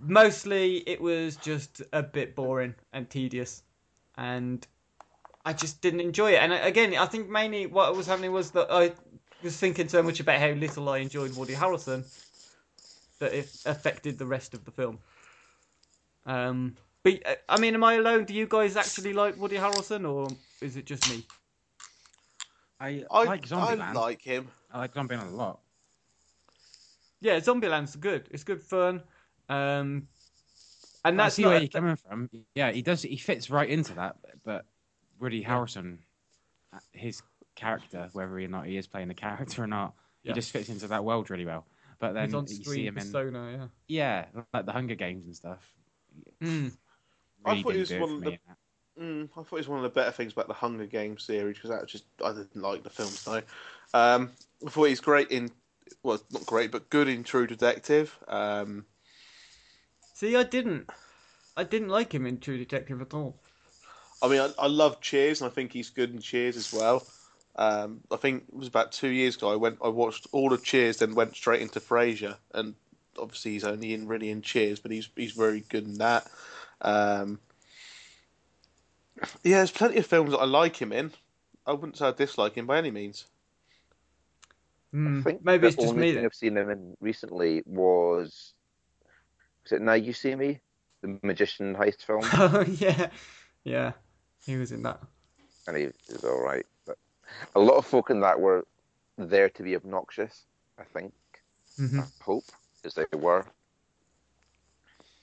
mostly it was just a bit boring and tedious and i just didn't enjoy it and again i think mainly what was happening was that i was thinking so much about how little i enjoyed woody harrelson that it affected the rest of the film um but I mean, am I alone? Do you guys actually like Woody Harrelson, or is it just me? I, I like Zombieland. I like him. I like Zombieland a lot. Yeah, Zombieland's good. It's good fun. Um, and that's I see where you're coming from. Yeah, he does. He fits right into that. But Woody Harrelson, uh, his character, whether or not he is playing a character or not, yeah. he just fits into that world really well. But then you see him persona, in, yeah, yeah, like the Hunger Games and stuff. Mm. Really I thought it was one of the. Mm, I thought it was one of the better things about the Hunger Games series because that just I didn't like the films though. Um, I thought he's great in well, not great, but good in True Detective. Um, See, I didn't, I didn't like him in True Detective at all. I mean, I, I love Cheers, and I think he's good in Cheers as well. Um, I think it was about two years ago. I went, I watched all of Cheers, then went straight into Frasier, and obviously he's only in really in Cheers, but he's he's very good in that. Um, yeah, there's plenty of films that I like him in. I wouldn't say I dislike him by any means. I think maybe the it's just only me. thing. I've seen him in recently was was it Now You See Me, the magician heist film, Oh yeah, yeah, he was in that. and he was all right. But a lot of folk in that were there to be obnoxious. I think, hmm I hope, as they were,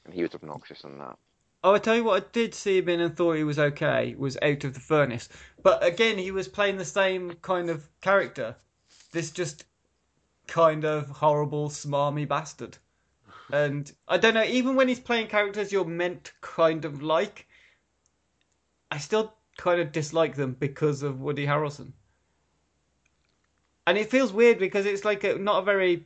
and he was obnoxious in that. Oh, I tell you what, I did see him in and thought he was okay. Was Out of the Furnace, but again, he was playing the same kind of character. This just kind of horrible, smarmy bastard. And I don't know, even when he's playing characters you're meant to kind of like, I still kind of dislike them because of Woody Harrelson. And it feels weird because it's like a, not a very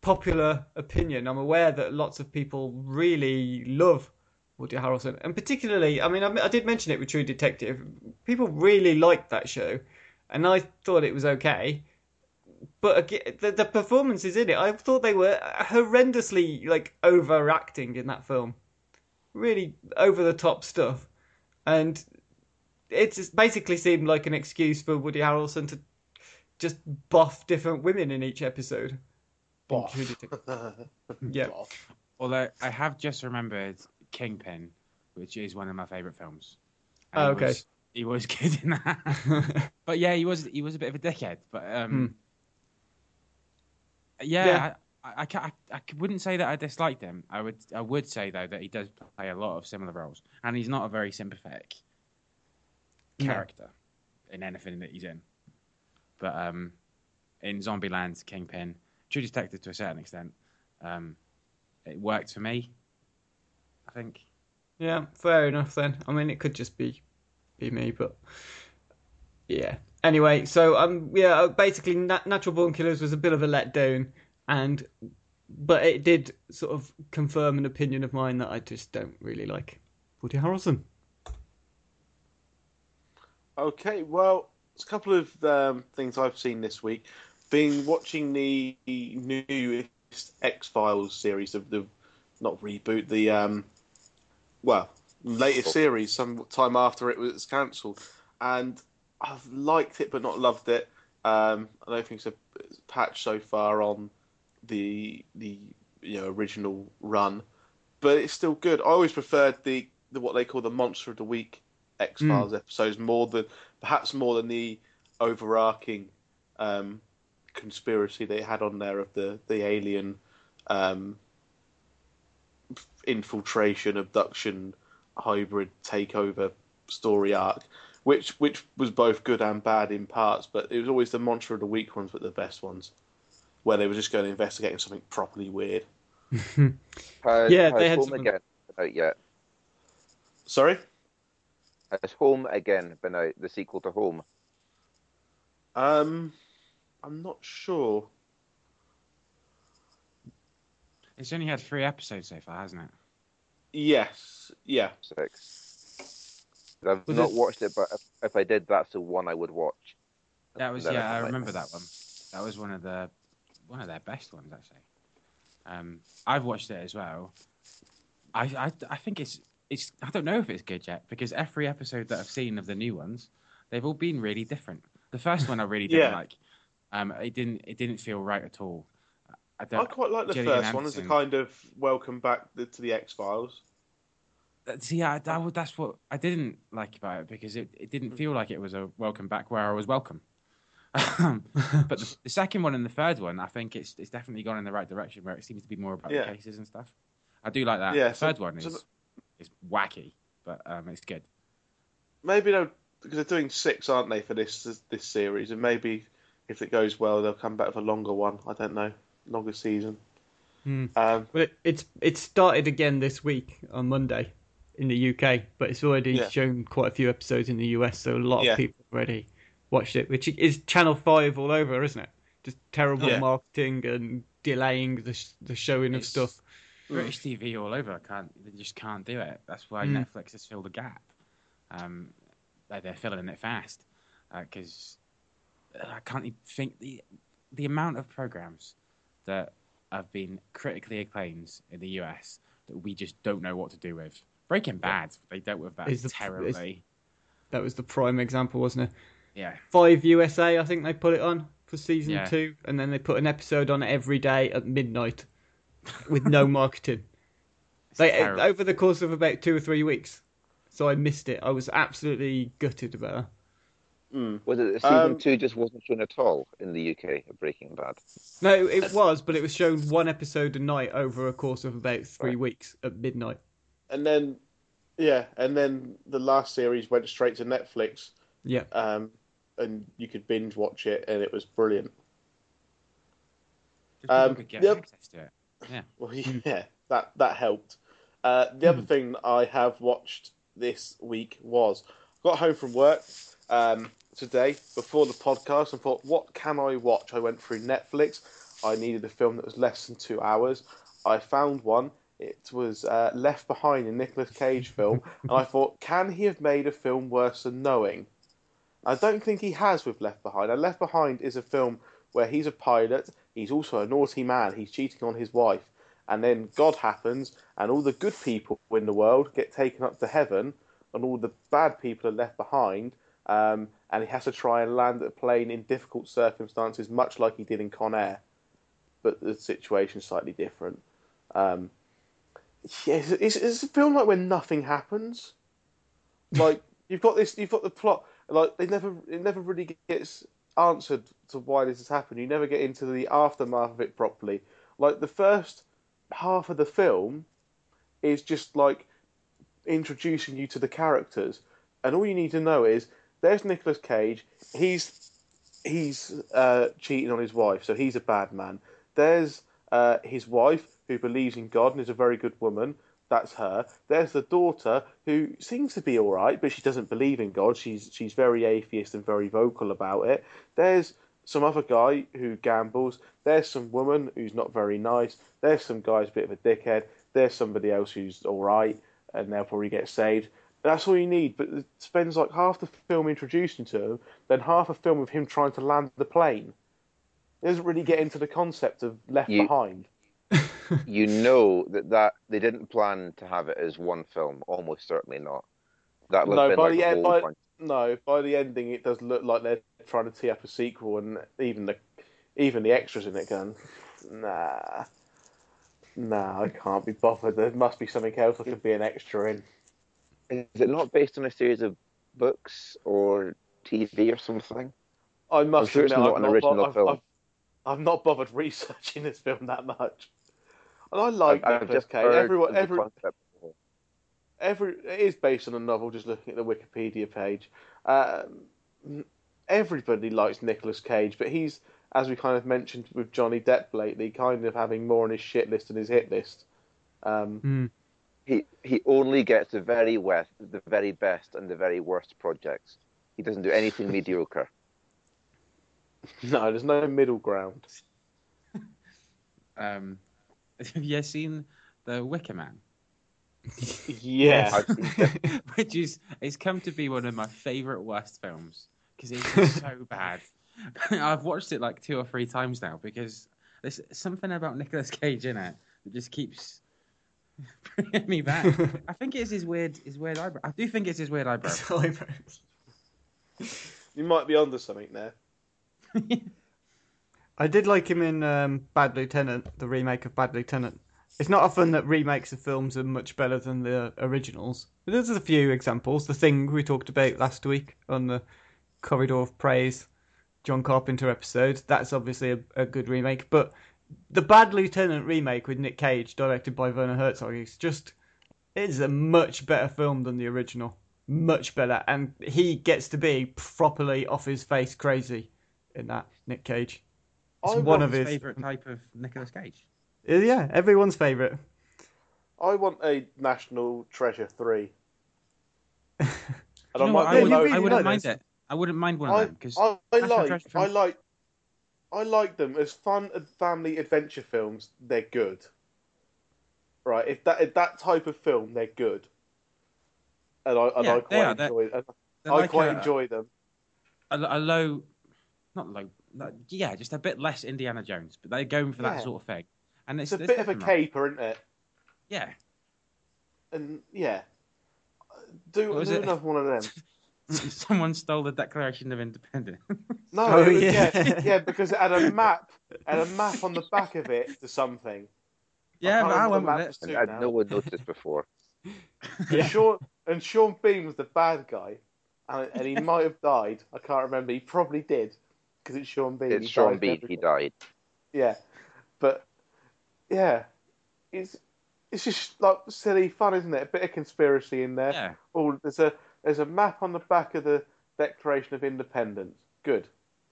popular opinion. I'm aware that lots of people really love Woody Harrelson, and particularly, I mean, I, I did mention it with True Detective. People really liked that show, and I thought it was okay. But again, the, the performances in it, I thought they were horrendously like overacting in that film, really over the top stuff, and it just basically seemed like an excuse for Woody Harrelson to just buff different women in each episode. in Boff. Yeah. Boff. Although I have just remembered Kingpin, which is one of my favourite films. Oh, he okay. Was, he was good in that. but yeah, he was he was a bit of a dickhead. But um, yeah, Yeah. I, I, I, I wouldn't say that I disliked him. I would I would say though that he does play a lot of similar roles, and he's not a very sympathetic character in anything that he's in. But um, in Zombieland, Kingpin, True Detective to a certain extent, um, it worked for me. I think. Yeah, fair enough then. I mean, it could just be be me, but yeah. Anyway, so um, yeah, basically, Na- Natural Born Killers was a bit of a letdown, and but it did sort of confirm an opinion of mine that I just don't really like Woody Harrelson. Okay, well, there's a couple of um, things I've seen this week. Been watching the newest X Files series of the not reboot, the um, well, latest series. Some time after it was cancelled, and I've liked it but not loved it. Um, I don't think it's a patch so far on the the you know original run, but it's still good. I always preferred the, the what they call the Monster of the Week X Files episodes more than perhaps more than the overarching um, conspiracy they had on there of the the alien um, infiltration, abduction, hybrid takeover story arc, which which was both good and bad in parts. But it was always the Monster of the Week ones, but the best ones, where they were just going to investigate something properly weird. Has, Yeah, has they had Home some- Again been out yet? Sorry. Has Home Again been out? The sequel to Home? Um, I'm not sure. It's only had three episodes so far, hasn't it? Yes. Yeah. Six. I've Was not watched it, but if, if I did, that's the one I would watch. That was yeah, I might- remember that one. That was one of the one of their best ones actually. Um, I've watched it as well. I, I I think it's it's I don't know if it's good yet because every episode that I've seen of the new ones, they've all been really different. The first one I really didn't Yeah. like. Um, it didn't it didn't feel right at all. I I don't. quite like the Gillian first one as a kind of welcome back to the X Files. See, I, that, was- that's what I didn't like about it because it, it didn't feel like it was a welcome back where I was welcome. Um, but the, the second one and the third one, I think it's it's definitely gone in the right direction where it seems to be more about Yeah. the cases and stuff. I do like that. Yeah, the so- third one so is the- is wacky, but um, it's good. Maybe they'll because they're doing six, aren't they, for this this series? And maybe if it goes well, they'll come back with a longer one. I don't know, longer season. Hmm. Um, But it, it's it started again this week on Monday in the UK, but it's already Yeah. shown quite a few episodes in the US, so a lot Yeah. of people already watched it, which is Channel Five all over, isn't it? Just terrible Yeah. marketing and delaying the the showing of It's- stuff. British TV all over can't they just can't do it. That's why Mm. Netflix has filled the gap. Um, they're, they're filling it fast because I can't even think the the amount of programs that have been critically acclaimed in the US that we just don't know what to do with. Breaking Bad, they dealt with that Is the- terribly. That was the prime example, wasn't it? Yeah, Five USA, I think they put it on for season Yeah. two, and then they put an episode on every day at midnight with no marketing. it's Like terrible. over the course of about two or three weeks, so I missed it. I was absolutely gutted about that. Mm. Was it season Um, two just wasn't shown at all in the UK of Breaking Bad? No, it was, but it was shown one episode a night over a course of about three Right. weeks at midnight. And then, yeah, and then the last series went straight to Netflix, Yeah, um, and you could binge watch it, and it was brilliant. Just people um, get yep. access to it. Well, yeah, that that helped. Uh, the other thing I have watched this week was got home from work um, today before the podcast and thought, what can I watch? I went through Netflix. I needed a film that was less than two hours. I found one. It was uh, Left Behind, a Nicolas Cage film, and I thought, can he have made a film worse than Knowing? I don't think he has with Left Behind. And Left Behind is a film where he's a pilot. He's also a naughty man. He's cheating on his wife, and then God happens, and all the good people in the world get taken up to heaven, and all the bad people are left behind. Um, and he has to try and land a plane in difficult circumstances, much like he did in Con Air, but the situation's slightly different. Um, yeah, it's, it's, it's a film like when nothing happens. Like you've got this, you've got the plot. Like they never, it never really gets answered to why this has happened. You never get into the aftermath of it properly. Like the first half of the film is just like introducing you to the characters, and all you need to know is there's Nicolas Cage. He's he's uh, cheating on his wife, so he's a bad man. There's uh, his wife who believes in God and is a very good woman. That's her. There's the daughter who seems to be all right, but she doesn't believe in God. She's she's very atheist and very vocal about it. There's some other guy who gambles. There's some woman who's not very nice. There's some guy who's a bit of a dickhead. There's somebody else who's all right, and they'll probably get saved. That's all you need. But it spends like half the film introducing to him, then half a film of him trying to land the plane. It doesn't really get into the concept of left You- behind. You know that, that they didn't plan to have it as one film. Almost certainly not. That No, been by like the end- by- No, by the ending, it does look like they're trying to tee up a sequel, and even the even the extras in it going, nah, nah, I can't be bothered. There must be something else I could be an extra in. Is it not based on a series of books or TV or something? I must sure it's admit, not I've an original I've, film. I've, I've not bothered researching this film that much, and I like I've, I've Nicolas Cage. Everyone, of every, every it is based on a novel. Just looking at the Wikipedia page, um, everybody likes Nicolas Cage, but he's, as we kind of mentioned with Johnny Depp lately, kind of having more on his shit list than his hit list. Um, Mm. He he only gets the very west, the very best, and the very worst projects. He doesn't do anything mediocre. no, there's no middle ground. Um, have you seen the Wicker Man? Yeah, I've seen it. Which is it's come to be one of my favourite worst films because it's so bad. I've watched it like two or three times now because there's something about Nicolas Cage in it that just keeps bringing me back. I think it's his weird, his weird eyebrow. I do think it's his weird eyebrow. you might be onto something there. I did like him in um, Bad Lieutenant, the remake of Bad Lieutenant. It's not often that remakes of films are much better than the originals. But There's a few examples. The Thing we talked about last week on the Corridor of Praise John Carpenter episode. That's obviously a, a good remake. But the Bad Lieutenant remake with Nick Cage, directed by Werner Herzog, is just it's a much better film than the original. Much better, and he gets to be properly off his face crazy in that Nick Cage. It's I one want of his favourite type of Nicolas Cage. Yeah, everyone's favourite. I want a National Treasure three. and Do you know I what? might I, be you would, really I wouldn't like mind this. it. I wouldn't mind one of them because I, I like Treasure I like I like them as fun and family adventure films. They're good, right? If that if that type of film, they're good, and I and Yeah, I quite enjoy. And they're I like quite a- enjoy them. a, a low, not low, like, yeah, just a bit less Indiana Jones, but they're going for that Yeah. sort of thing. And It's it's, a it's bit of a different, right? caper, isn't it? Yeah. And yeah, do, What was do it? another one of them. Someone stole the Declaration of Independence. No, Oh, was- yeah. yeah. yeah, because it had a map, had a map on the back of it to something. yeah, can't but I remember went the with it. And I'd no one noticed before. And Sean and Sean Bean was the bad guy, and, and he might have died. I can't remember. He probably did because it's Sean Bean. It's He Sean Bean. He died. Yeah, but yeah, it's it's just like silly fun, isn't it? A bit of conspiracy in there. Yeah. Oh, there's a there's a map on the back of the Declaration of Independence. Good,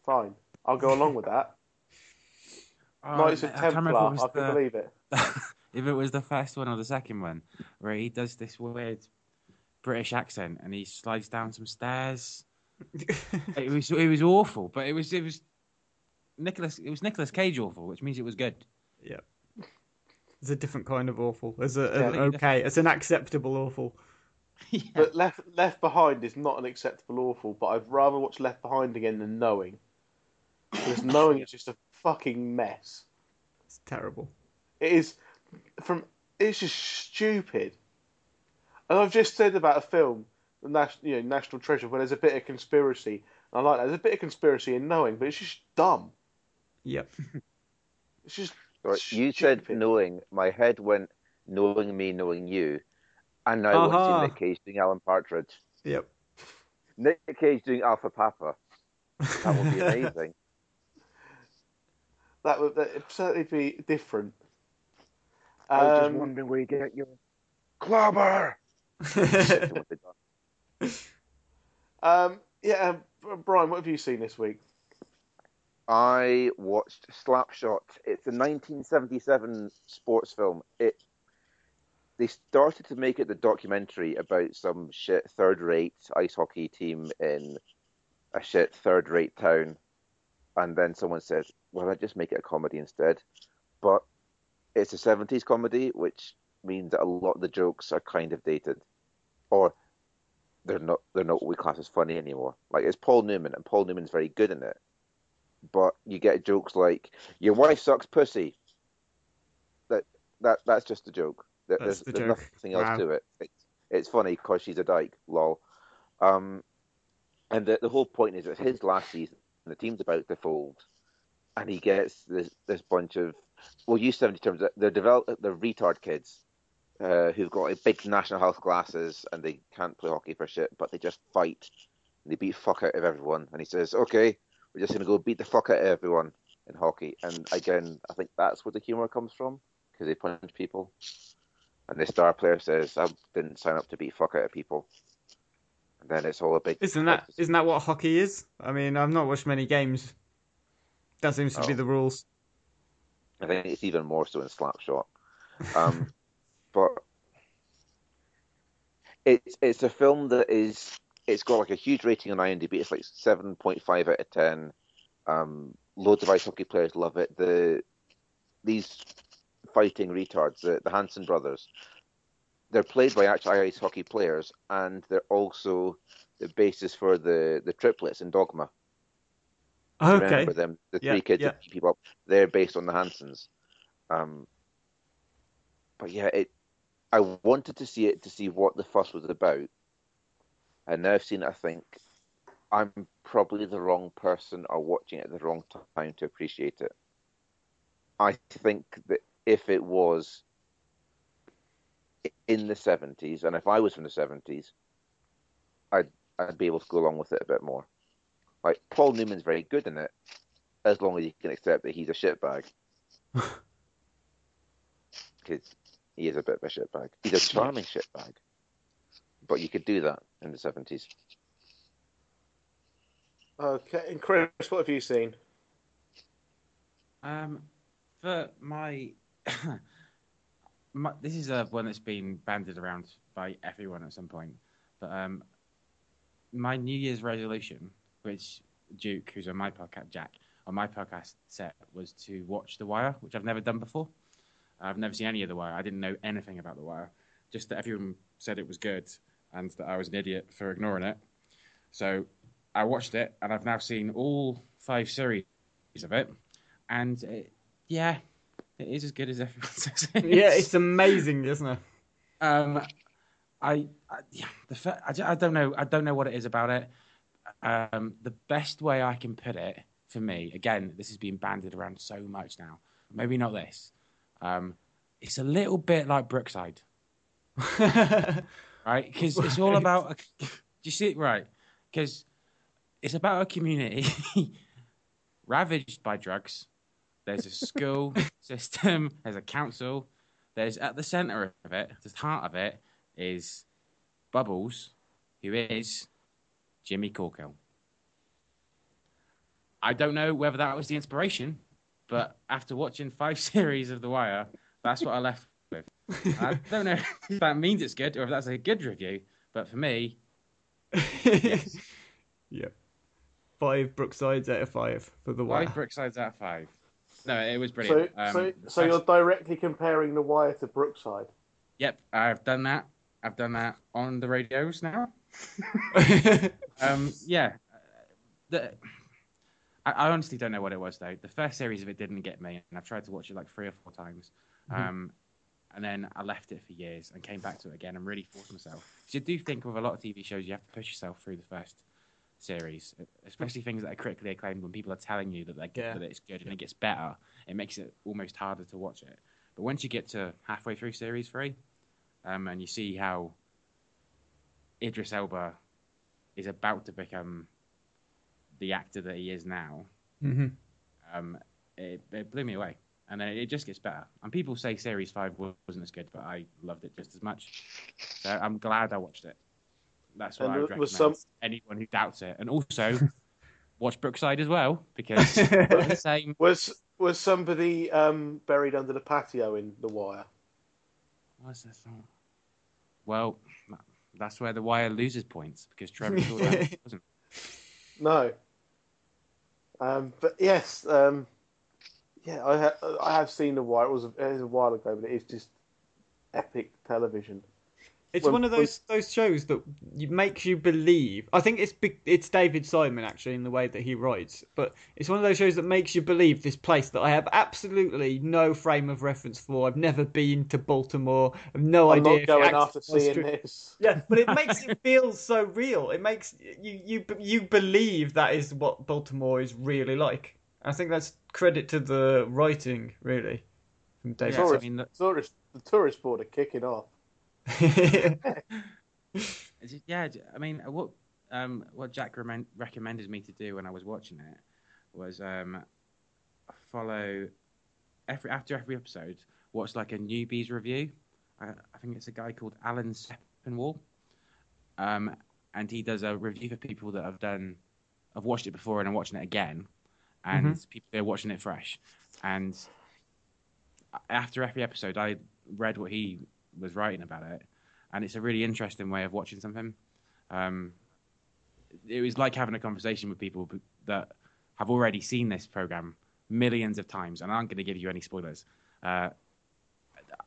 fine. I'll go along with that. Oh, Knights of I can't Templar. if I can the- believe it. if it was the first one or the second one, where he does this weird British accent and he slides down some stairs. It was it was awful, but it was it was Nicolas it was Nicolas Cage awful, which means it was good. yeah. It's a different kind of awful. It's a, Yeah. an okay. It's an acceptable awful. yeah. But Left Left Behind is not an acceptable awful. But I'd rather watch Left Behind again than Knowing, because Knowing is just a fucking mess. It's terrible. It is from. It's just stupid. And I've just said about a film, the Nas- you know, National Treasure, where there's a bit of conspiracy. And I like that. There's a bit of conspiracy in Knowing, but it's just dumb. Yep. It's just. Right, you said knowing. My head went knowing me, knowing you. And now I want to Uh-huh. see Nick Cage doing Alan Partridge. Yep. Nick Cage doing Alpha Papa. That would be amazing. That would that'd certainly be different. I was just Um, wondering where you get your clobber. Um, yeah, um, Brian, what have you seen this week? I watched Slapshot. It's a 1977 sports film. It they started to make it the documentary about some shit third-rate ice hockey team in a shit third-rate town, and then someone said, "Well, I'd just make it a comedy instead." But it's a 70s comedy, which means that a lot of the jokes are kind of dated, or they're not they're not what we class as funny anymore. Like it's Paul Newman, and Paul Newman's very good in it but you get jokes like "Your wife sucks pussy." That that that's just a joke. That's There's, the there's joke. nothing else Wow. to it. It's it's funny because she's a dyke. Lol. Um, and the the whole point is that his last season, and the team's about to fold, and he gets this this bunch of well, use seventy terms. They're develop they're retard kids. Uh, who've got like, big national health glasses and they can't play hockey for shit, but they just fight. And they beat fuck out of everyone. And he says, "Okay, we're just going to go beat the fuck out of everyone in hockey. And again, I think that's where the humor comes from because they punch people. And the star player says, "I didn't sign up to beat fuck out of people." And then it's all a big. Isn't that isn't that what hockey is? I mean, I've not watched many games. That seems to be Oh. the rules. I think it's even more so in Slapshot. Um, but it's it's a film that is it's got like a huge rating on IMDb. It's like seven point five out of ten. Um, loads of ice hockey players love it. The these fighting retards, the the Hanson brothers, they're played by actual ice hockey players, and they're also the basis for the the triplets in Dogma. Okay. Remember them, the Yeah, three kids yeah. that people up. They're based on the Hansons. Um, but yeah, it. I wanted to see it to see what the fuss was about, and now I've seen it. I think I'm probably the wrong person or watching it at the wrong time to appreciate it. I think that if it was in the 70s, and if I was from the 70s, I'd I'd be able to go along with it a bit more. Like Paul Newman's very good in it, as long as you can accept that he's a shitbag. Because he is a bit of a shitbag. He's a charming shitbag. But you could do that in the seventies. Okay, and Chris, what have you seen? Um, for my, my this is a one that's been banded around by everyone at some point. But um, my New Year's resolution, which Duke, who's on my podcast, Jack, on my podcast set, was to watch The Wire, which I've never done before. I've never seen any of The Wire. I didn't know anything about The Wire. Just that everyone said it was good, and that I was an idiot for ignoring it. So I watched it, and I've now seen all five series of it. And uh, yeah, It is as good as everyone says. It Yeah, it's amazing, isn't it? Um, I, I yeah, the fa- I, ju- I don't know. I don't know what it is about it. Um, the best way I can put it for me, again, this has been banded around so much now. Maybe not this. Um, it's a little bit like Brookside, right? Because it's all about. A, do you see it right? Because it's about a community ravaged by drugs. There's a school system. There's a council. There's at the center of it, the heart of it, is Bubbles, who is Jimmy Corkhill. I don't know whether that was the inspiration, but after watching five series of The Wire, that's what I left with. I don't know if that means it's good or if that's a good review, but for me, yes. yeah. Five Brooksides out of five for the wire. five Brooksides out of five. No, it was So, brilliant. Um, so, so you're directly comparing the wire to Brookside. Yep, I've done that. I've done that on the radios now. Um, yeah, the, I, I honestly don't know what it was though. The first series of it didn't get me, and I've tried to watch it like three or four times. Um, and then I left it for years and came back to it again and really forced myself. Because you do think with a lot of TV shows, you have to push yourself through the first series, especially things that are critically acclaimed. When people are telling you that, they're Yeah. that it's good and it gets better, it makes it almost harder to watch it. But once you get to halfway through series three, um, and you see how Idris Elba is about to become the actor that he is now, Mhm. um, it, it blew me away. And then it just gets better. And people say Series 5 wasn't as good, but I loved it just as much. So I'm glad I watched it. That's what And I would recommend was some- anyone who doubts it. And also, watch Brookside as well, because the same. Was was somebody um, buried under the patio in the wire? What's that song? Well, that's where The Wire loses points, because Trevor Jordache wasn't. No. Um, but yes, um, yeah, I ha- I have seen the wire. It was a, it was a while ago, but it is just epic television. It's When- one of those those shows that makes you believe. I think it's it's David Simon actually in the way that he writes, but it's one of those shows that makes you believe this place that I have absolutely no frame of reference for. I've never been to Baltimore. I've no I'm idea. not if going after seeing this. Yeah, but it makes it feel so real. It makes you you you believe that is what Baltimore is really like. I think that's credit to the writing, really, from David. Yeah, I mean, the- tourist, the tourist board are kicking off. Yeah, I mean, what um, what Jack recommend, recommended me to do when I was watching it was um, follow every after every episode, watch like a newbies review. I, I think it's a guy called Alan Sepinwall, um, and he does a review for people that have done, have watched it before and are watching it again, and people they're watching it fresh. And after every episode, I read what he was writing about it, and it's a really interesting way of watching something. Um, it was like having a conversation with people that have already seen this program millions of times, and aren't going to give you any spoilers. Uh,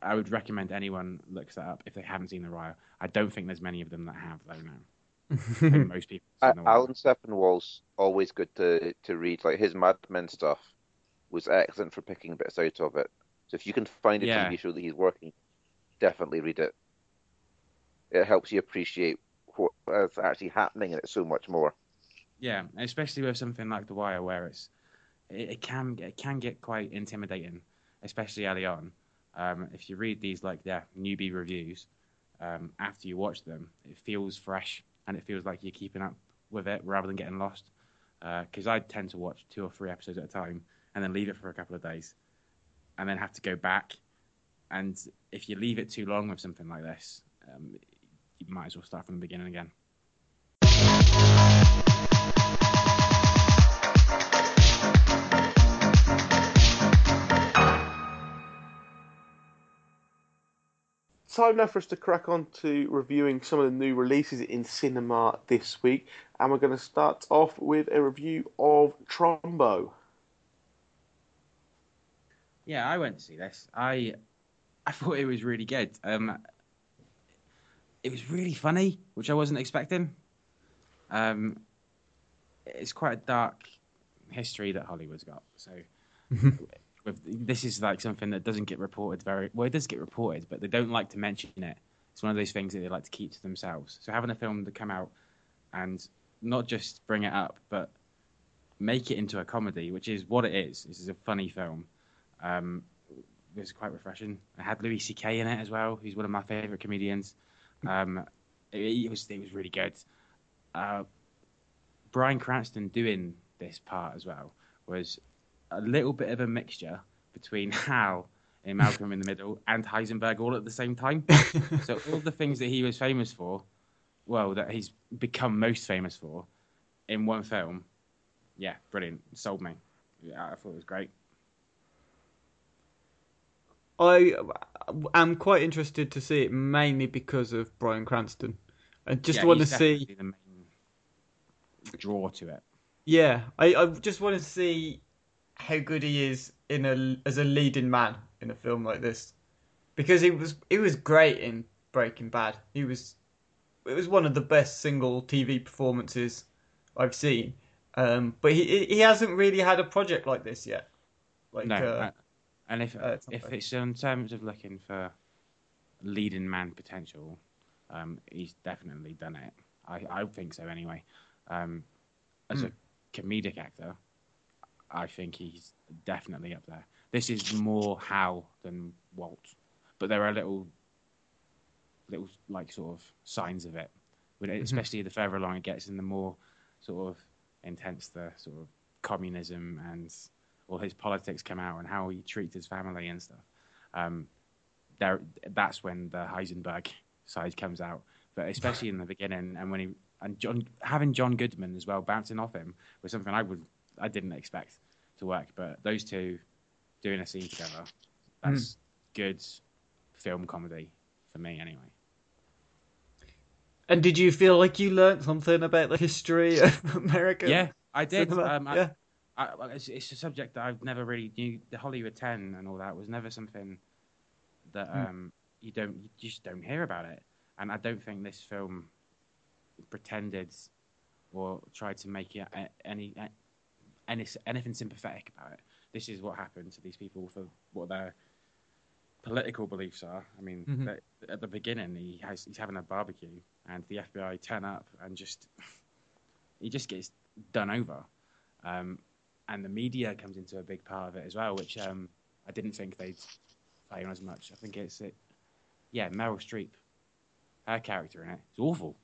I would recommend anyone looks that up if they haven't seen The Wire. I don't think there's many of them that have, though. Now, most people. Uh, Have seen the Alan Sepinwall's always good to, to read. Like his Mad Men stuff was excellent for picking bits out of it. So if you can find a Yeah. TV show that he's working, definitely read it. It helps you appreciate what's actually happening, and it's so much more. Yeah, especially with something like The Wire, where it's it, it can it can get quite intimidating, especially early on. Um, if you read these like yeah newbie reviews um, after you watch them, it feels fresh and it feels like you're keeping up with it rather than getting lost. Because I tend to watch two or three episodes at a time and then leave it for a couple of days, and then have to go back. And if you leave it too long with something like this, um, you might as well start from the beginning again. Time now for us to crack on to reviewing some of the new releases in cinema this week, and we're going to start off with a review of Trumbo. Yeah, I went to see this. I I thought it was really good. Um, it was really funny, which I wasn't expecting. Um, it's quite a dark history that Hollywood's got. So with this is like something that doesn't get reported very well. It does get reported, but they don't like to mention it. It's one of those things that they like to keep to themselves. So having a film to come out and not just bring it up, but make it into a comedy, which is what it is. This is a funny film. Um, it was quite refreshing. I had Louis C.K. in it as well. He's one of my favorite comedians. Um, it, it was it was really good. Uh, Bryan Cranston doing this part as well was a little bit of a mixture between Hal in Malcolm in the Middle and Heisenberg all at the same time. so all the things that he was famous for, well, that he's become most famous for, in one film, yeah, brilliant, sold me. Yeah, I thought it was great. I am quite interested to see it mainly because of Bryan Cranston. I just Yeah, want to see. the main draw to it. Yeah, I, I just want to see how good he is in a as a leading man in a film like this, because he was he was great in Breaking Bad. He was it was one of the best single TV performances I've seen. Um, but he he hasn't really had a project like this yet. Like No, uh, uh, and if uh, it's if bad. it's in terms of looking for leading man potential, um, he's definitely done it. I, I think so anyway. Um, as Hmm. a comedic actor, I think he's definitely up there. This is more Hal than Walt, but there are little, little like sort of signs of it. When it, especially the further along it gets, and the more sort of intense the sort of communism and all his politics come out and how he treats his family and stuff. Um, there, that's when the Heisenberg side comes out. But especially in the beginning, and when he and John having John Goodman as well bouncing off him was something I would I didn't expect to work. But those two doing a scene together, that's good film comedy for me anyway. And did you feel like you learnt something about the history of America? Yeah, I did. Um, I, yeah. I, it's, it's a subject that I've never really knew. The Hollywood Ten and all that was never something that Hmm. um, you don't you just don't hear about it. And I don't think this film pretended or tried to make it any any anything sympathetic about it. This is what happened to these people for what their political beliefs are. I mean, Mhm. at the beginning, he has he's having a barbecue, and the FBI turn up and just he just gets done over. Um, and the media comes into a big part of it as well, which um, I didn't think they'd play on as much. I think it's it, yeah, Meryl Streep, her character in it, it's awful,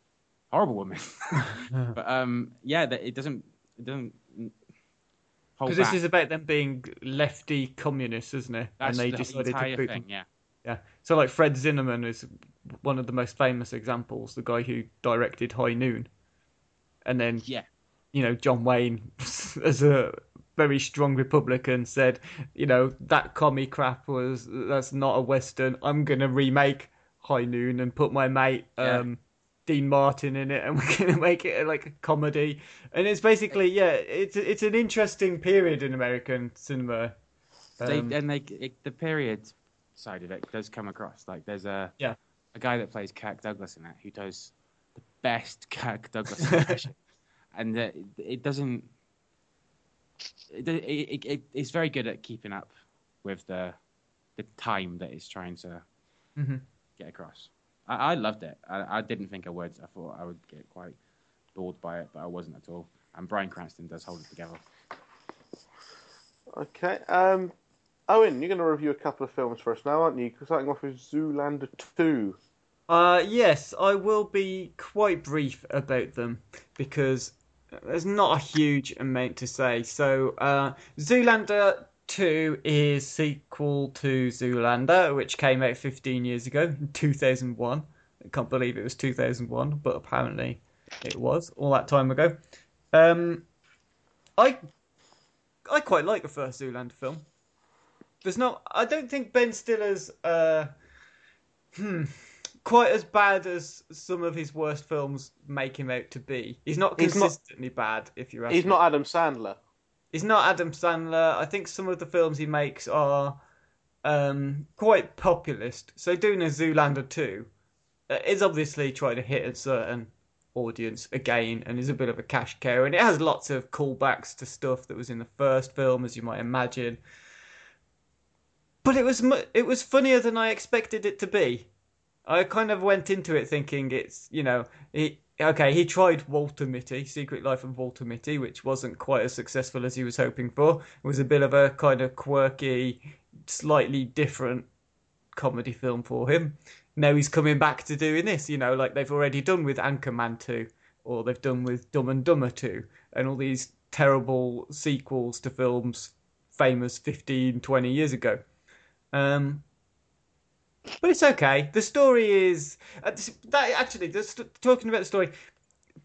horrible woman. but um, yeah, that it doesn't it doesn't hold Because this is about them being lefty communists, isn't it? That's and they the decided to boot thing. Yeah, Yeah. So like Fred Zinnemann is one of the most famous examples, the guy who directed High Noon. And then yeah, you know, John Wayne as a very strong Republican said, you know, that commie crap was that's not a Western. I'm gonna remake High Noon and put my mate Yeah. um Dean Martin in it and we're gonna make it like a comedy. And it's basically yeah, it's it's an interesting period in American cinema. they, Um, and they it, the period side of it does come across. Like there's a Yeah. a guy that plays Kirk Douglas in it who does the best Kirk Douglas impression, and uh, it, it doesn't. It, it, it, it, it's very good at keeping up with the the time that it's trying to Mhm. get across. I, I loved it. I, I didn't think I would. I thought I would get quite bored by it, but I wasn't at all. And Bryan Cranston does hold it together. Okay. Um, Owen, you're going to review a couple of films for us now, aren't you? Starting off with Zoolander 2. Uh, yes, I will be quite brief about them because there's not a huge amount to say. So, uh, Zoolander 2 is sequel to Zoolander, which came out 15 years ago, 2001. I can't believe it was 2001, but apparently it was all that time ago. Um, I I quite like the first Zoolander film. There's not. I don't think Ben Stiller's. Uh, hmm quite as bad as some of his worst films make him out to be. He's not He's not- consistently bad, if you ask He's me. not Adam Sandler. He's not Adam Sandler. I think some of the films he makes are um, quite populist. So doing a Zoolander 2 uh, is obviously trying to hit a certain audience again and is a bit of a cash cow. And it has lots of callbacks to stuff that was in the first film, as you might imagine. but it was mu- it was funnier than I expected it to be. I kind of went into it thinking it's you know he okay he tried Walter Mitty, Secret Life of Walter Mitty, which wasn't quite as successful as he was hoping for. It was a bit of a kind of quirky, slightly different comedy film for him. Now he's coming back to doing this, you know, like they've already done with Anchorman 2, or they've done with Dumb and Dumber 2, and all these terrible sequels to films famous 15, 20 years ago. Um, but it's okay. The story is uh, that actually. just talking about the story,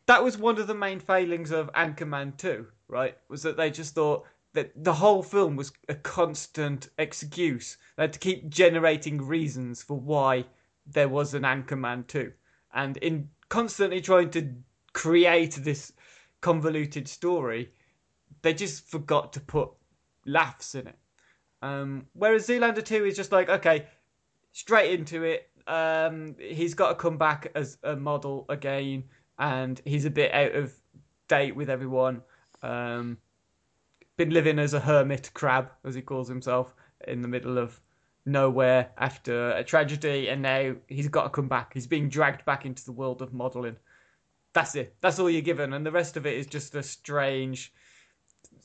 that was one of the main failings of Anchorman Two. Right, was that they just thought that the whole film was a constant excuse. They had to keep generating reasons for why there was an Anchorman Two, and in constantly trying to create this convoluted story, they just forgot to put laughs in it. Um, whereas Zoolander 2 is just like, okay, straight into it. Um, he's got to come back as a model again, and he's a bit out of date with everyone. Um, been living as a hermit crab, as he calls himself, in the middle of nowhere after a tragedy, and now he's got to come back. He's being dragged back into the world of modeling. That's it. That's all you're given, and the rest of it is just a strange,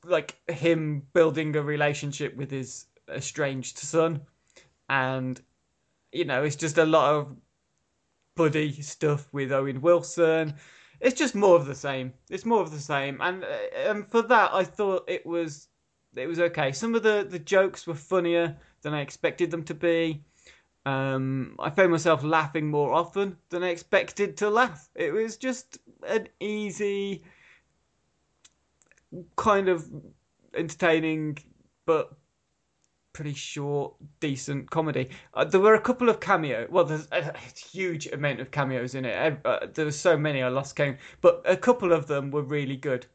like him building a relationship with his estranged son, and you know, it's just a lot of buddy stuff with Owen Wilson. It's just more of the same. It's more of the same, and and um, for that, I thought it was it was okay. Some of the the jokes were funnier than I expected them to be. Um, I found myself laughing more often than I expected to laugh. It was just an easy, kind of entertaining, but pretty short, decent comedy. Uh, there were a couple of cameos. Well, there's a, a huge amount of cameos in it. Uh, there were so many I lost count, but a couple of them were really good.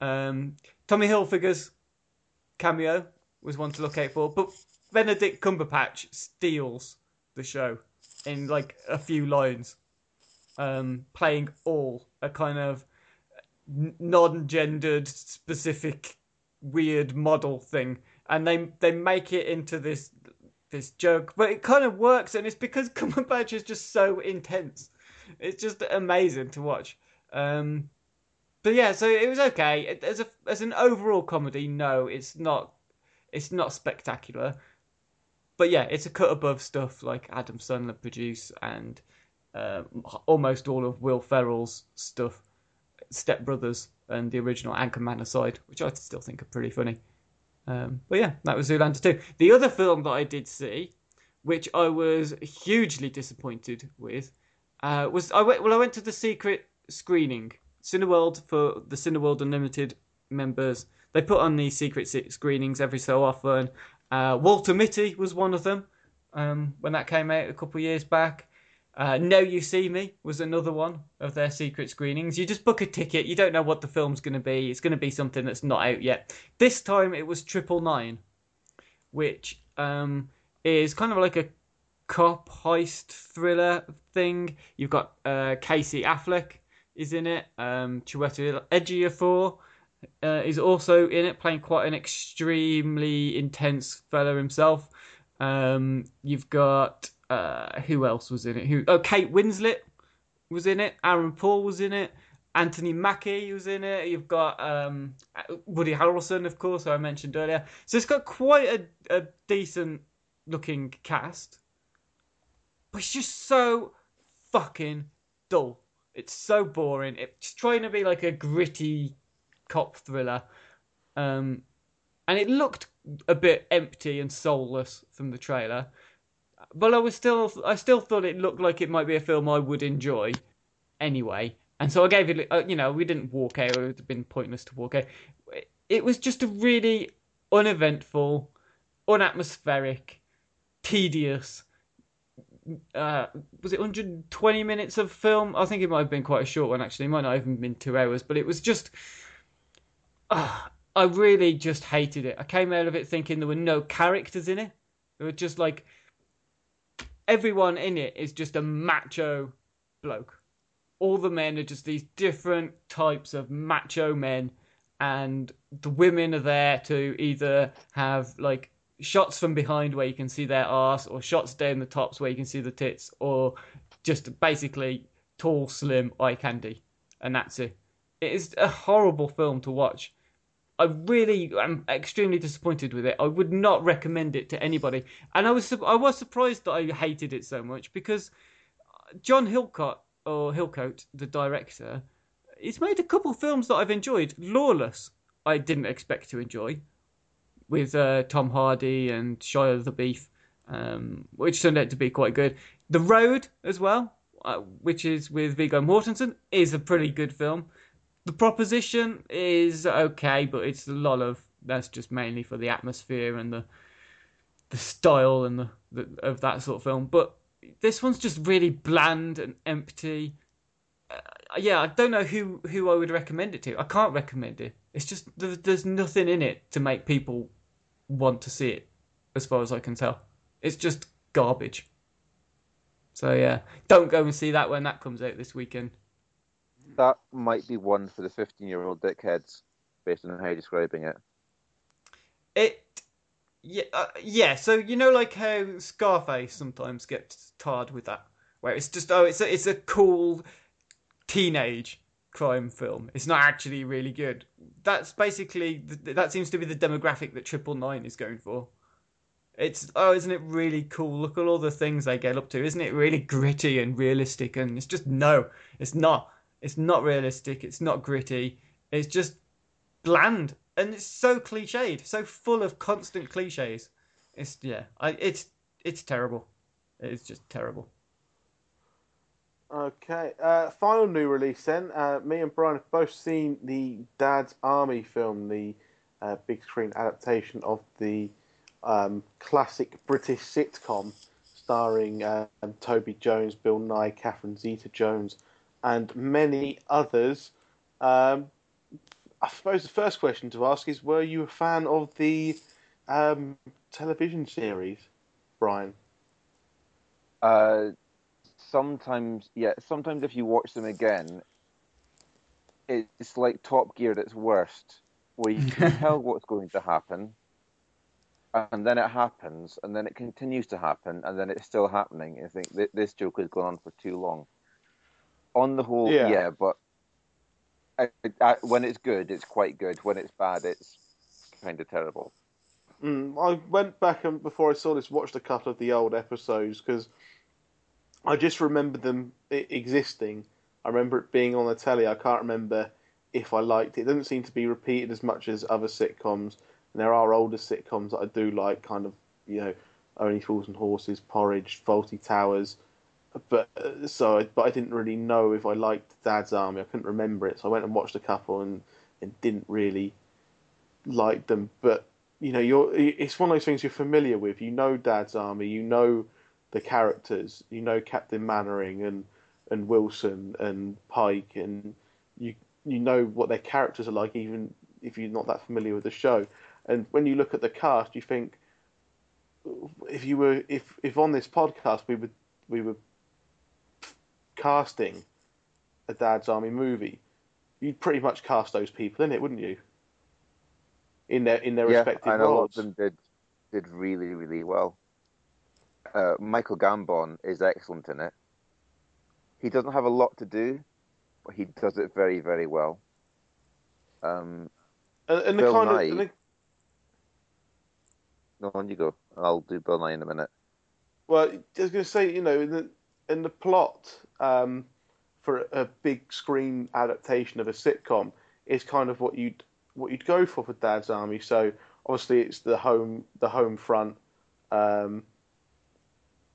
Um, Tommy Hilfiger's cameo was one to look out for, but Benedict Cumberbatch steals the show in like a few lines, um, playing all a kind of non-gendered, specific, weird model thing and they they make it into this this joke, but it kind of works, and it's because Cumberbatch is just so intense. It's just amazing to watch. Um, but yeah, so it was okay as a as an overall comedy. No, it's not. It's not spectacular, but yeah, it's a cut above stuff like Adam Sandler produced and uh, almost all of Will Ferrell's stuff, Step Brothers and the original Anchorman aside, which I still think are pretty funny. Um, but yeah, that was Zoolander 2. The other film that I did see, which I was hugely disappointed with, uh, was I went well. I went to the secret screening, Cineworld for the Cineworld Unlimited members. They put on these secret screenings every so often. Uh, Walter Mitty was one of them um, when that came out a couple of years back. Uh, now You See Me was another one of their secret screenings. You just book a ticket. You don't know what the film's going to be. It's going to be something that's not out yet. This time it was Triple Nine, which um, is kind of like a cop heist thriller thing. You've got uh, Casey Affleck is in it. Um, Chiwetel Ejiofor uh, is also in it, playing quite an extremely intense fellow himself. Um, you've got uh, who else was in it? Who? Oh, Kate Winslet was in it. Aaron Paul was in it. Anthony Mackie was in it. You've got um, Woody Harrelson, of course, I mentioned earlier. So it's got quite a, a decent looking cast, but it's just so fucking dull. It's so boring. It's trying to be like a gritty cop thriller, um, and it looked a bit empty and soulless from the trailer but I was still I still thought it looked like it might be a film I would enjoy anyway. And so I gave it, uh, you know, we didn't walk out. It would have been pointless to walk out. It was just a really uneventful, unatmospheric, tedious. Uh, was it 120 minutes of film? I think it might have been quite a short one actually. It might not even been two hours, but it was just. Uh, I really just hated it. I came out of it thinking there were no characters in it. It was just like everyone in it is just a macho bloke. All the men are just these different types of macho men, and the women are there to either have like shots from behind where you can see their arse, or shots down the tops where you can see the tits, or just basically tall, slim eye candy, and that's it. It is a horrible film to watch. I really am extremely disappointed with it. I would not recommend it to anybody, and I was I was surprised that I hated it so much because John Hillcott or Hillcoat, the director, he's made a couple films that I've enjoyed. Lawless, I didn't expect to enjoy, with uh, Tom Hardy and Shia the Beef, um, which turned out to be quite good. The Road as well, uh, which is with Viggo Mortensen, is a pretty good film. The Proposition is okay, but it's a lot of that's just mainly for the atmosphere and the the style and the, the of that sort of film. But this one's just really bland and empty. Uh, yeah, I don't know who who I would recommend it to. I can't recommend it. It's just there's, there's nothing in it to make people want to see it, as far as I can tell. It's just garbage. So yeah, don't go and see that when that comes out this weekend. That might be one for the 15 year old dickheads, based on how you're describing it. It, yeah, uh, yeah. So you know, like how Scarface sometimes gets tarred with that, where it's just oh, it's a it's a cool teenage crime film. It's not actually really good. That's basically that seems to be the demographic that Triple Nine is going for. It's oh, isn't it really cool? Look at all the things they get up to. Isn't it really gritty and realistic? And it's just no, it's not. It's not realistic. It's not gritty. It's just bland, and it's so cliched, so full of constant cliches. It's yeah, I, it's it's terrible. It's just terrible. Okay, uh, final new release then. Uh, me and Brian have both seen the Dad's Army film, the uh, big screen adaptation of the um, classic British sitcom starring um, Toby Jones, Bill Nighy, Catherine Zeta Jones, and many others. Um, I suppose the first question to ask is Were you a fan of the um, television series, Brian? Uh, sometimes, yeah, sometimes if you watch them again, it's like Top Gear at its worst, where you can tell what's going to happen, and then it happens, and then it continues to happen, and then it's still happening. I think this joke has gone on for too long. On the whole, yeah, yeah but I, I, when it's good, it's quite good. When it's bad, it's kind of terrible. Mm, I went back and before I saw this, watched a couple of the old episodes because I just remember them existing. I remember it being on the telly. I can't remember if I liked it. It doesn't seem to be repeated as much as other sitcoms. And there are older sitcoms that I do like, kind of, you know, Only Fools and Horses, Porridge, Fawlty Towers. But uh, so, but I didn't really know if I liked Dad's Army. I couldn't remember it, so I went and watched a couple and, and didn't really like them. But you know, you're it's one of those things you're familiar with. You know Dad's Army. You know the characters. You know Captain Mainwaring and and Wilson and Pike, and you you know what their characters are like, even if you're not that familiar with the show. And when you look at the cast, you think if you were if if on this podcast we would we were casting a Dad's Army movie, you'd pretty much cast those people in it, wouldn't you? In their in their yeah, respective and a lot of them did did really really well. Uh, Michael Gambon is excellent in it. He doesn't have a lot to do, but he does it very very well. Um, and, and the Bill kind Nighy- of and the, no, on you go. I'll do Bill Nighy in a minute. Well, I was going to say, you know, in the in the plot um, for a big screen adaptation of a sitcom is kind of what you'd what you'd go for for Dad's Army. So obviously, it's the home the home front. Um,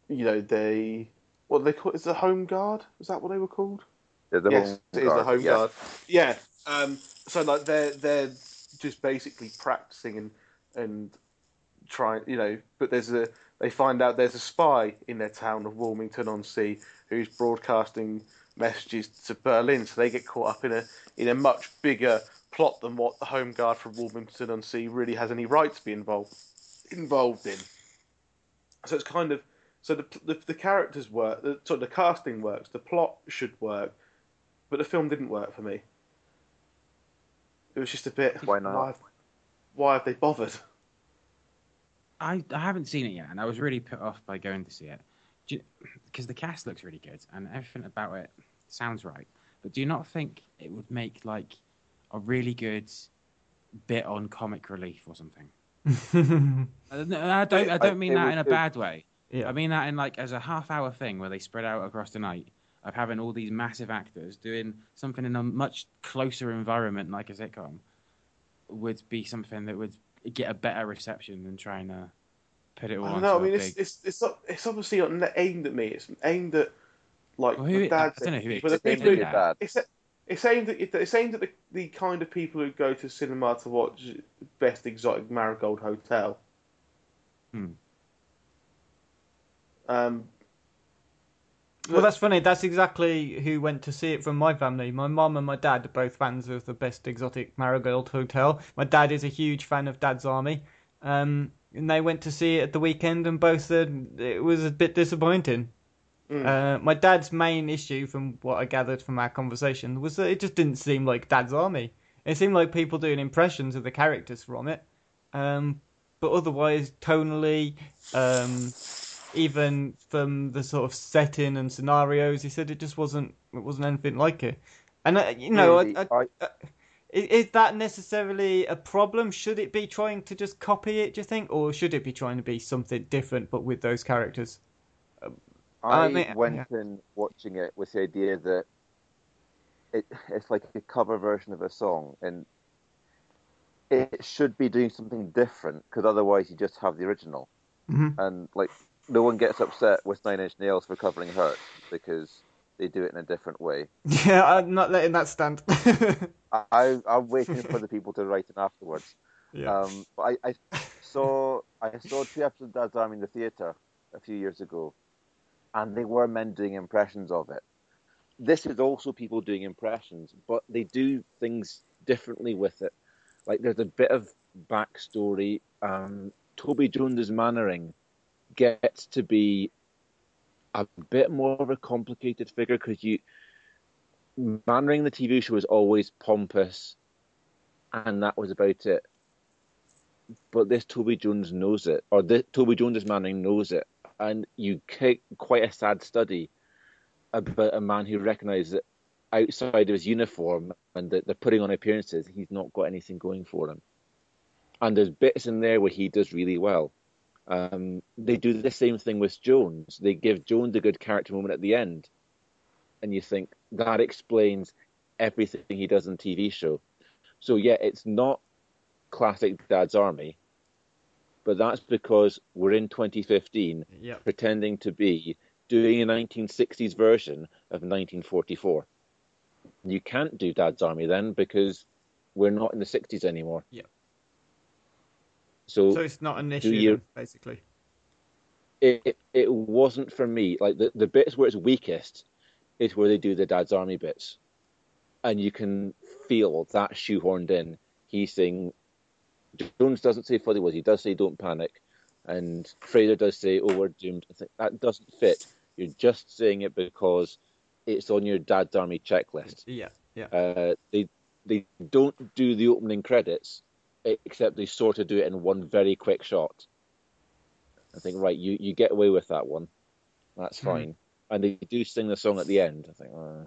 you know, they what they call it's the home guard. Is that what they were called? Yeah, the yes, Home it is the home yeah. guard. Yeah. Um, so like they're they're just basically practicing and and trying, you know. But there's a they find out there's a spy in their town of Walmington on Sea who's broadcasting messages to Berlin. So they get caught up in a in a much bigger plot than what the home guard from Walmington on Sea really has any right to be involved involved in. So it's kind of so the the, the characters work, the, so the casting works, the plot should work, but the film didn't work for me. It was just a bit. Why not? Why, why have they bothered? I, I haven't seen it yet, and I was really put off by going to see it because the cast looks really good and everything about it sounds right. But do you not think it would make like a really good bit on comic relief or something? Uh, I don't. I don't, I don't mean that in a bad way. Yeah. I mean that in like as a half-hour thing where they spread out across the night of having all these massive actors doing something in a much closer environment like a sitcom would be something that would get a better reception than trying to put it all. I know. I mean, big... it's it's it's not, it's obviously not aimed at me. It's aimed at like Well, who the it- dad. I don't know who thing. but the it's people aimed who, at. bad. it's it's aimed at it's aimed at the, the kind of people who go to cinema to watch Best Exotic Marigold Hotel. Hmm. Um, Well, that's funny. That's exactly who went to see it from my family. My mum and my dad are both fans of the Best Exotic Marigold Hotel. My dad is a huge fan of Dad's Army. Um, and they went to see it at the weekend and both said it was a bit disappointing. Mm. Uh, my dad's main issue, from what I gathered from our conversation, was that it just didn't seem like Dad's Army. It seemed like people doing impressions of the characters from it. Um, but otherwise, tonally, um, even from the sort of setting and scenarios, he said it just wasn't it wasn't anything like it. And uh, you know, Really, I, I, is, is that necessarily a problem? Should it be trying to just copy it? Do you think, or should it be trying to be something different but with those characters? I I mean, went yeah. in watching it with the idea that it it's like a cover version of a song, and it should be doing something different because otherwise you just have the original, Mhm. and like no one gets upset with Nine Inch Nails for covering Hurt because they do it in a different way. Yeah, I'm not letting that stand. I, I'm waiting for the people to write it afterwards. yeah. Um, but I, I saw I saw two episodes of Dad's Army in the theatre a few years ago, and they were men doing impressions of it. This is also people doing impressions, but they do things differently with it. Like there's a bit of backstory. Um, Toby Jones's Mainwaring gets to be a bit more of a complicated figure because you Mainwaring the TV show was always pompous, and that was about it but this Toby Jones knows it, or this, Toby Jones's Manning knows it, and you get quite a sad study about a man who recognises that outside of his uniform and that they're putting on appearances, he's not got anything going for him. And there's bits in there where he does really well. Um, they do the same thing with Jones. They give Jones a good character moment at the end, and you think that explains everything he does on TV show. So yeah, it's not classic Dad's Army, but that's because we're in 2015 yeah. pretending to be doing a 1960s version of 1944. You can't do Dad's Army then because we're not in the 60s anymore. Yeah. So, So it's not an issue, you- basically. it, it it wasn't for me. Like the, the bits where it's weakest is where they do the Dad's Army bits, and you can feel that shoehorned in. He's saying Jones doesn't say funny words. He does say don't panic, and Frazer does say oh we're doomed. I think that doesn't fit. You're just saying it because it's on your Dad's Army checklist. Yeah, yeah. Uh, they they don't do the opening credits, except they sort of do it in one very quick shot. I think right, you, you get away with that one, that's Mhm. fine. And they do sing the song at the end. I think uh,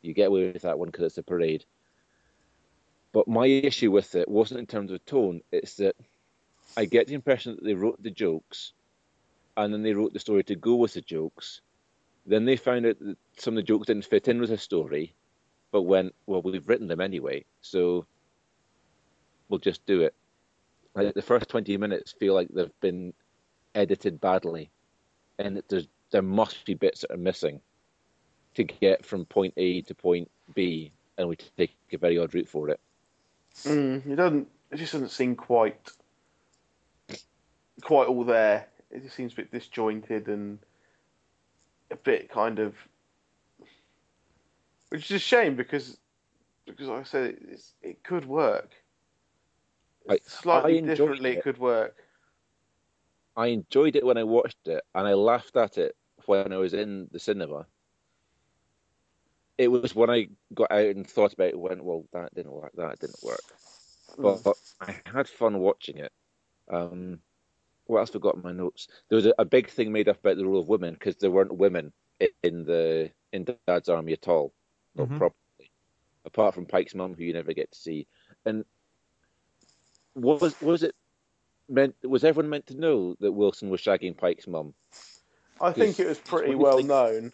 you get away with that one because it's a parade. But my issue with it wasn't in terms of tone; it's that I get the impression that they wrote the jokes, and then they wrote the story to go with the jokes. Then they found out that some of the jokes didn't fit in with the story, but went, well, we've written them anyway, so we'll just do it. Like the first 20 minutes feel like they've been edited badly, and that there's, there must be bits that are missing to get from point A to point B, and we take a very odd route for it. Mm, it doesn't. It just doesn't seem quite, quite all there. It just seems a bit disjointed and a bit kind of, which is a shame because, because like I said, it, it could work. I- Slightly I differently, it it. could work. I enjoyed it when I watched it, and I laughed at it when I was in the cinema. It was when I got out and thought about it, went, well, that didn't work, that didn't work. But, but I had fun watching it. Um, what else have I got in my notes? There was a, a big thing made up about the role of women because there weren't women in the in Dad's army at all, not Mhm. properly, apart from Pike's mum, who you never get to see. And was was it meant? Was everyone meant to know that Wilson was shagging Pike's mum? I think it was pretty well known.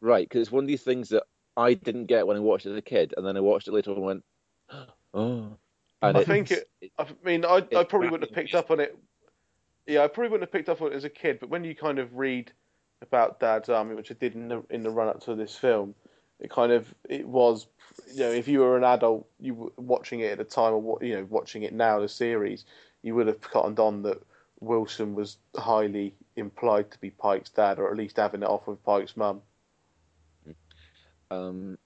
Right, because it's one of these things that I didn't get when I watched it as a kid, and then I watched it later and went, "Oh." And I think it- I mean, I, I probably wouldn't have picked up on it. Yeah, I probably wouldn't have picked up on it as a kid, but when you kind of read about Dad's Army, which I did in the in the run up to this film, it kind of it was, you know, if you were an adult, you were watching it at the time, or you know, watching it now, the series, you would have cottoned on that Wilson was highly implied to be Pike's dad, or at least having it off with Pike's mum. um,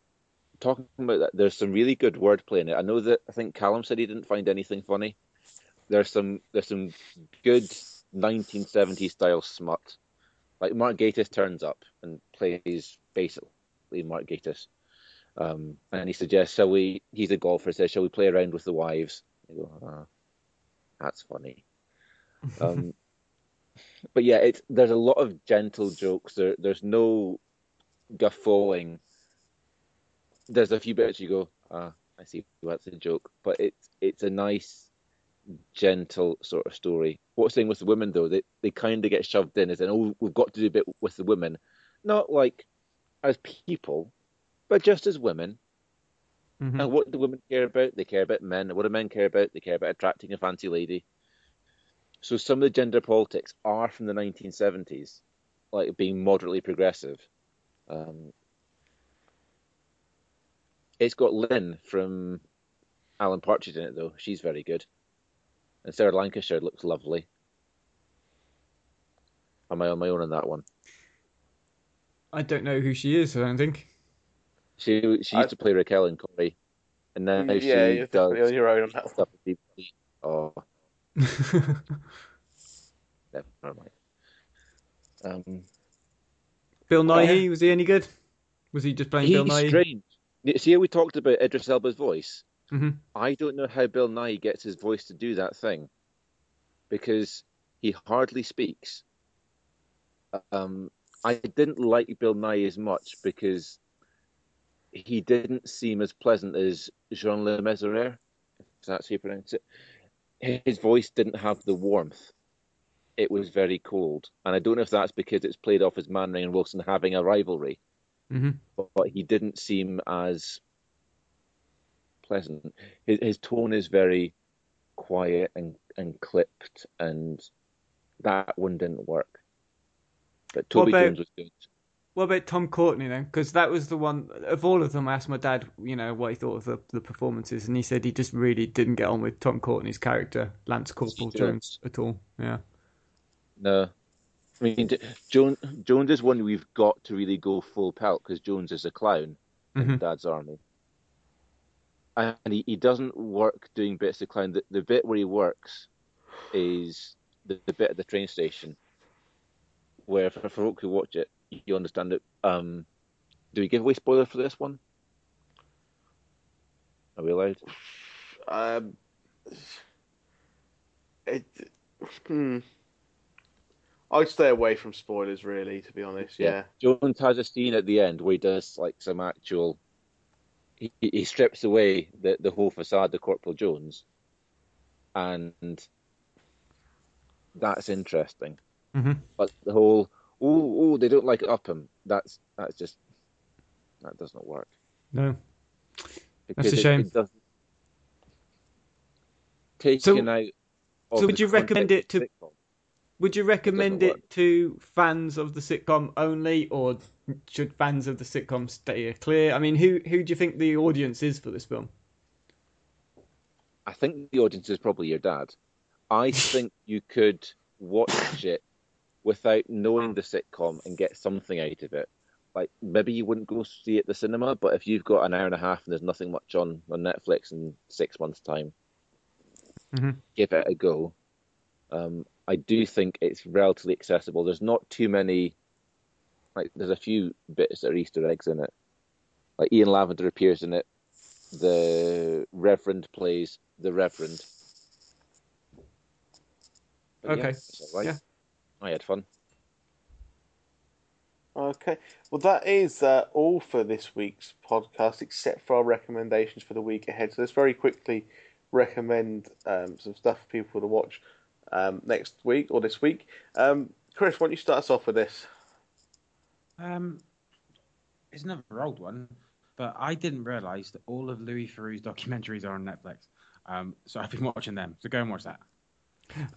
talking about that, there's some really good wordplay in it. I know that I think Callum said he didn't find anything funny. There's some there's some good 1970s style smut. Like Mark Gatiss turns up and plays basically Mark Gatiss, um, and he suggests, "Shall we?" He's a golfer. Says, "Shall we play around with the wives?" I go, ah, "That's funny." Um, but yeah, it's there's a lot of gentle jokes. There, there's no guffawing there's a few bits you go, ah, I see that's a joke, but it's it's a nice, gentle sort of story. What's saying with the women though, they they kind of get shoved in as in, oh, we've got to do a bit with the women, not like as people, but just as women. Mhm. And what do women care about? They care about men. And what do men care about? They care about attracting a fancy lady. So some of the gender politics are from the 1970s, like being moderately progressive. Um, it's got Lynn from Alan Partridge in it, though. She's very good. And Sarah Lancashire looks lovely. Am I on my own on that one? I don't know who she is. I don't think. She she used I- to play Raquel in Corrie, and now yeah, she you're definitely does on your own on that one. stuff with BBC. Oh, never mind. Um, Bill yeah. Nighy was he any good? Was he just playing Bill he's Nighy? strange. See how we talked about Idris Elba's voice? Mhm. I don't know how Bill Nighy gets his voice to do that thing because he hardly speaks. Um, I didn't like Bill Nighy as much because he didn't seem as pleasant as Jean Le Mesurier, if that's how you pronounce it. His voice didn't have the warmth. It was very cold. And I don't know if that's because it's played off as Mainwaring and Wilson having a rivalry Mhm. but, but he didn't seem as pleasant. His, his tone is very quiet and, and clipped, and that one didn't work. But Toby about- Jones was good. What about Tom Courtenay then? Because that was the one of all of them. I asked my dad, you know, what he thought of the, the performances, and he said he just really didn't get on with Tom Courtenay's character, Lance Corporal Jones, at all. Yeah. No, I mean Jones. Jones is one we've got to really go full pelt because Jones is a clown in Mhm. Dad's army, and he, he doesn't work doing bits of clown. The, the bit where he works is the, the bit at the train station, where for, folk who watch it, you understand it. Um, do we give away spoiler for this one? Are we allowed? Um, it, hmm. I'd stay away from spoilers, really, to be honest. Yeah. Jones has a scene at the end where he does like some actual. He, he strips away the, the whole facade of Corporal Jones, and that's interesting. Mhm. But the whole oh oh they don't like Upham. That's that's just that does not work. No. Because a shame. It, taken So- out. so would you recommend it to- sitcom. Would you recommend doesn't it to fans of the sitcom only, or should fans of the sitcom stay clear? I mean, who who do you think the audience is for this film? I think the audience is probably your dad. I think you could watch it without knowing the sitcom and get something out of it. Like maybe you wouldn't go see it at the cinema, but if you've got an hour and a half and there's nothing much on on Netflix in six months' time, Mhm. give it a go. Um, I do think it's relatively accessible. There's not too many. Like there's a few bits that are Easter eggs in it. Like Ian Lavender appears in it. The Reverend plays the Reverend. But Okay. Yeah. Yeah. I had fun. Okay. Well, that is uh, all for this week's podcast, except for our recommendations for the week ahead. So let's very quickly recommend um, some stuff for people to watch um, next week or this week. Um, Chris, why don't you start us off with this? Um, it's another old one, but I didn't realise that all of Louis Theroux's documentaries are on Netflix. Um, so I've been watching them. So go and watch that.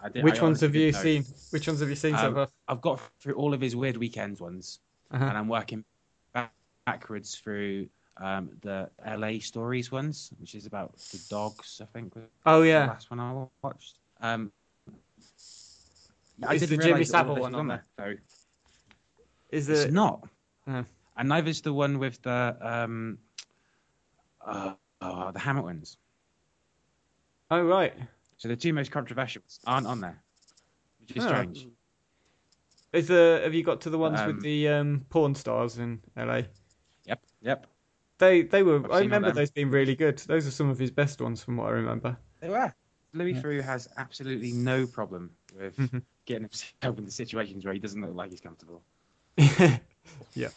I did- Which I ones have you know. seen? Which ones have you seen so Um, far? I've got through all of his Weird Weekends ones, Uh-huh. and I'm working back- backwards through um, the LA Stories ones, which is about the dogs. I think Oh yeah, last one I watched. Um, Is the Jimmy Savile one on there. So is it's it? not. Oh. And neither's the one with the um, uh, uh, the Hamiltons. Oh right. So the two most controversial aren't on there, which is Oh. strange. Is the have you got to the ones Um, with the um, porn stars in LA? Yep, yep. They they were. I've I remember those being really good. Those are some of his best ones from what I remember. They were. Louis Yeah. Theroux has absolutely no problem with Mhm. getting himself into situations where he doesn't look like he's comfortable. yeah.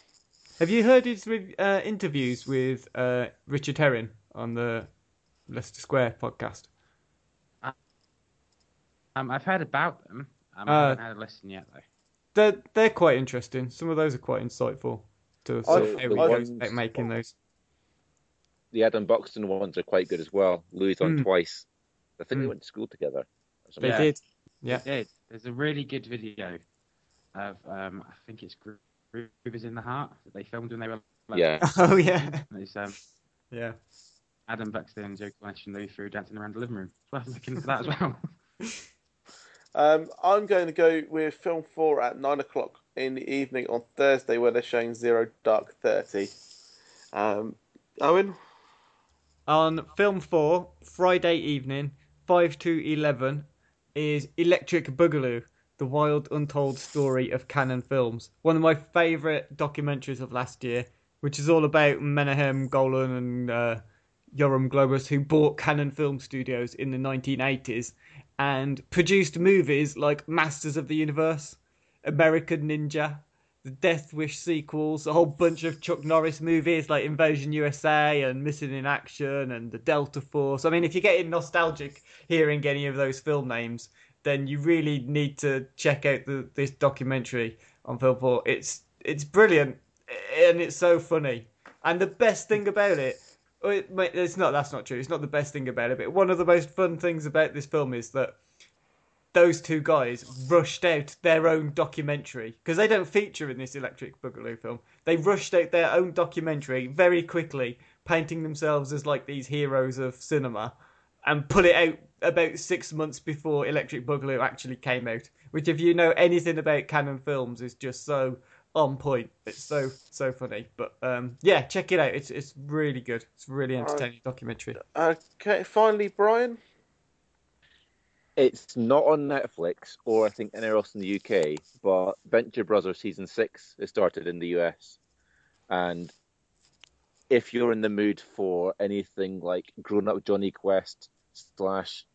Have you heard his with, uh, interviews with uh, Richard Herring on the Leicester Square podcast? Um, I've heard about them. Um, Uh, I haven't had a listen yet though. They're they're quite interesting. Some of those are quite insightful to sort of I- how he the goes ones- about making those. The Adam Buxton ones are quite good as well. Louis on Mm. twice. I think they Mm. went to school together. or They. Yeah. did. Yeah. They did. There's a really good video of um, I think it's Gro- Groove Is in the Heart that they filmed when they were. Like, Yeah. Oh yeah. It's um, Yeah. Adam Buxton, and Joe Clench, and Louis Theroux dancing around the living room. It's worth looking into that as well. Um, I'm going to go with film four at nine o'clock in the evening on Thursday, where they're showing Zero Dark Thirty. Um, Owen, On film four, Friday evening, five to eleven, is Electric Boogaloo: The Wild Untold Story of Cannon Films. One of my favourite documentaries of last year, which is all about Menahem Golan and uh, Yoram Globus, who bought Cannon Film Studios in the 1980s and produced movies like Masters of the Universe, American Ninja, the Death Wish sequels, a whole bunch of Chuck Norris movies like Invasion USA and Missing in Action and the Delta Force. I mean, if you're getting nostalgic hearing any of those film names, then you really need to check out the, this documentary on Film 4. It's it's brilliant and it's so funny. And the best thing about it, Oh, it it's not that's not true. It's not the best thing about it, but one of the most fun things about this film is that those two guys rushed out their own documentary because they don't feature in this Electric Boogaloo film. They rushed out their own documentary very quickly, painting themselves as like these heroes of cinema, and put it out about six months before Electric Boogaloo actually came out. Which, if you know anything about Cannon films, is just so on point. It's so so funny. But um, yeah, check it out. It's it's really good. It's a really entertaining documentary. okay, finally, Brian. It's not on Netflix or I think anywhere else in the UK, but Venture Brothers season six has started in the US. And if you're in the mood for anything like grown up Jonny Quest slash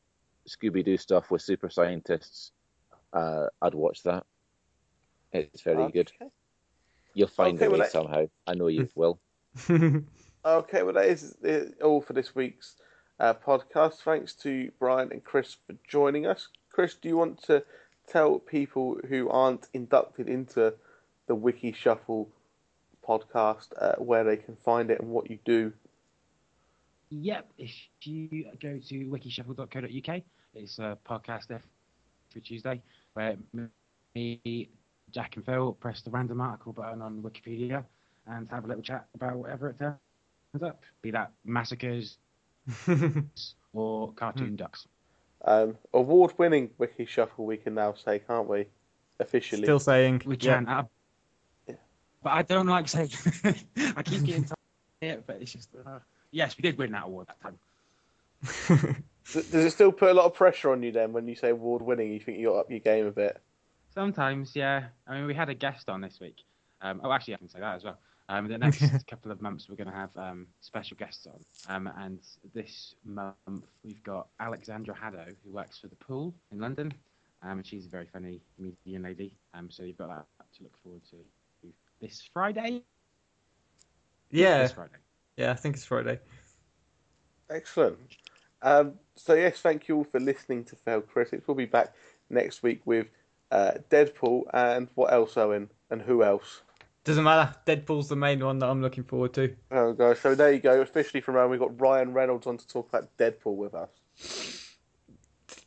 Scooby Doo stuff with super scientists, uh, I'd watch that. It's very good. Okay. You'll find Okay, a well, way that- somehow. I know you will. Okay, well, that is all for this week's uh, podcast. Thanks to Brian and Chris for joining us. Chris, do you want to tell people who aren't inducted into the Wiki Shuffle podcast uh, where they can find it and what you do? Yep, if you go to wikishuffle.co.uk, it's a podcast every Tuesday where me, Jack, and Phil press the random article button on Wikipedia and have a little chat about whatever it turns up, be that massacres or cartoon ducks. Um, award-winning Wiki Shuffle, we can now say, can't we? Officially. Still saying We yeah. can, uh, Yeah. but I don't like saying. I keep getting told it, but it's just. Uh, yes, we did win that award that time. Does does it still put a lot of pressure on you then when you say award-winning? You think you got up your game a bit? Sometimes, yeah. I mean, we had a guest on this week. Um, oh, actually, I can say that as well. Um, the next couple of months, we're going to have um, special guests on. Um, and this month, we've got Alexandra Haddo, who works for the pool in London, um, and she's a very funny comedian lady. Um, so you've got that to look forward to this Friday. Yeah, This Friday. yeah, I think it's Friday. Excellent. Um, so yes, thank you all for listening to Failed Critics. We'll be back next week with uh, Deadpool and what else, Owen, and who else? Doesn't matter. Deadpool's the main one that I'm looking forward to. Oh gosh, so there you go. Officially from around, we've got Ryan Reynolds on to talk about Deadpool with us.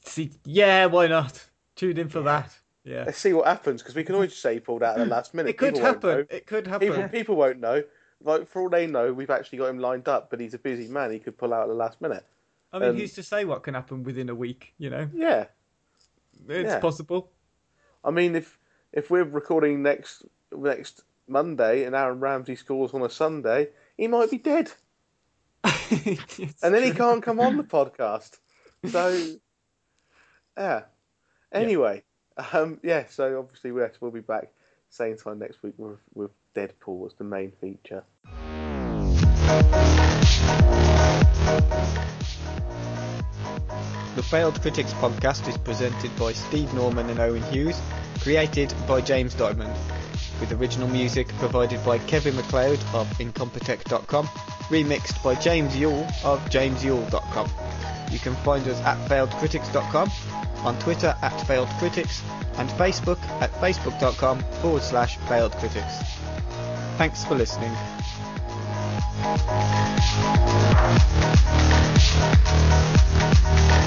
See, yeah, why not? Tune in for that. Yeah, Let's see what happens because we can always say he pulled out at the last minute. it could People happen. It could happen. People, people won't know. Like for all they know, we've actually got him lined up, but he's a busy man. He could pull out at the last minute. I mean, um, who's to say what can happen within a week? You know, Yeah, it's Yeah. possible. I mean, if if we're recording next next Monday and Aaron Ramsey scores on a Sunday, he might be dead, and then he can't come on the podcast. So, yeah. Anyway, um, yeah. So obviously, yes, we'll be back same time next week with with Deadpool as the main feature. The Failed Critics podcast is presented by Steve Norman and Owen Hughes, created by James Diamond, with original music provided by Kevin MacLeod of Incompetech.com, remixed by James Yule of JamesYule.com. You can find us at FailedCritics.com, on Twitter at FailedCritics, and Facebook at Facebook.com forward slash FailedCritics. Thanks for listening.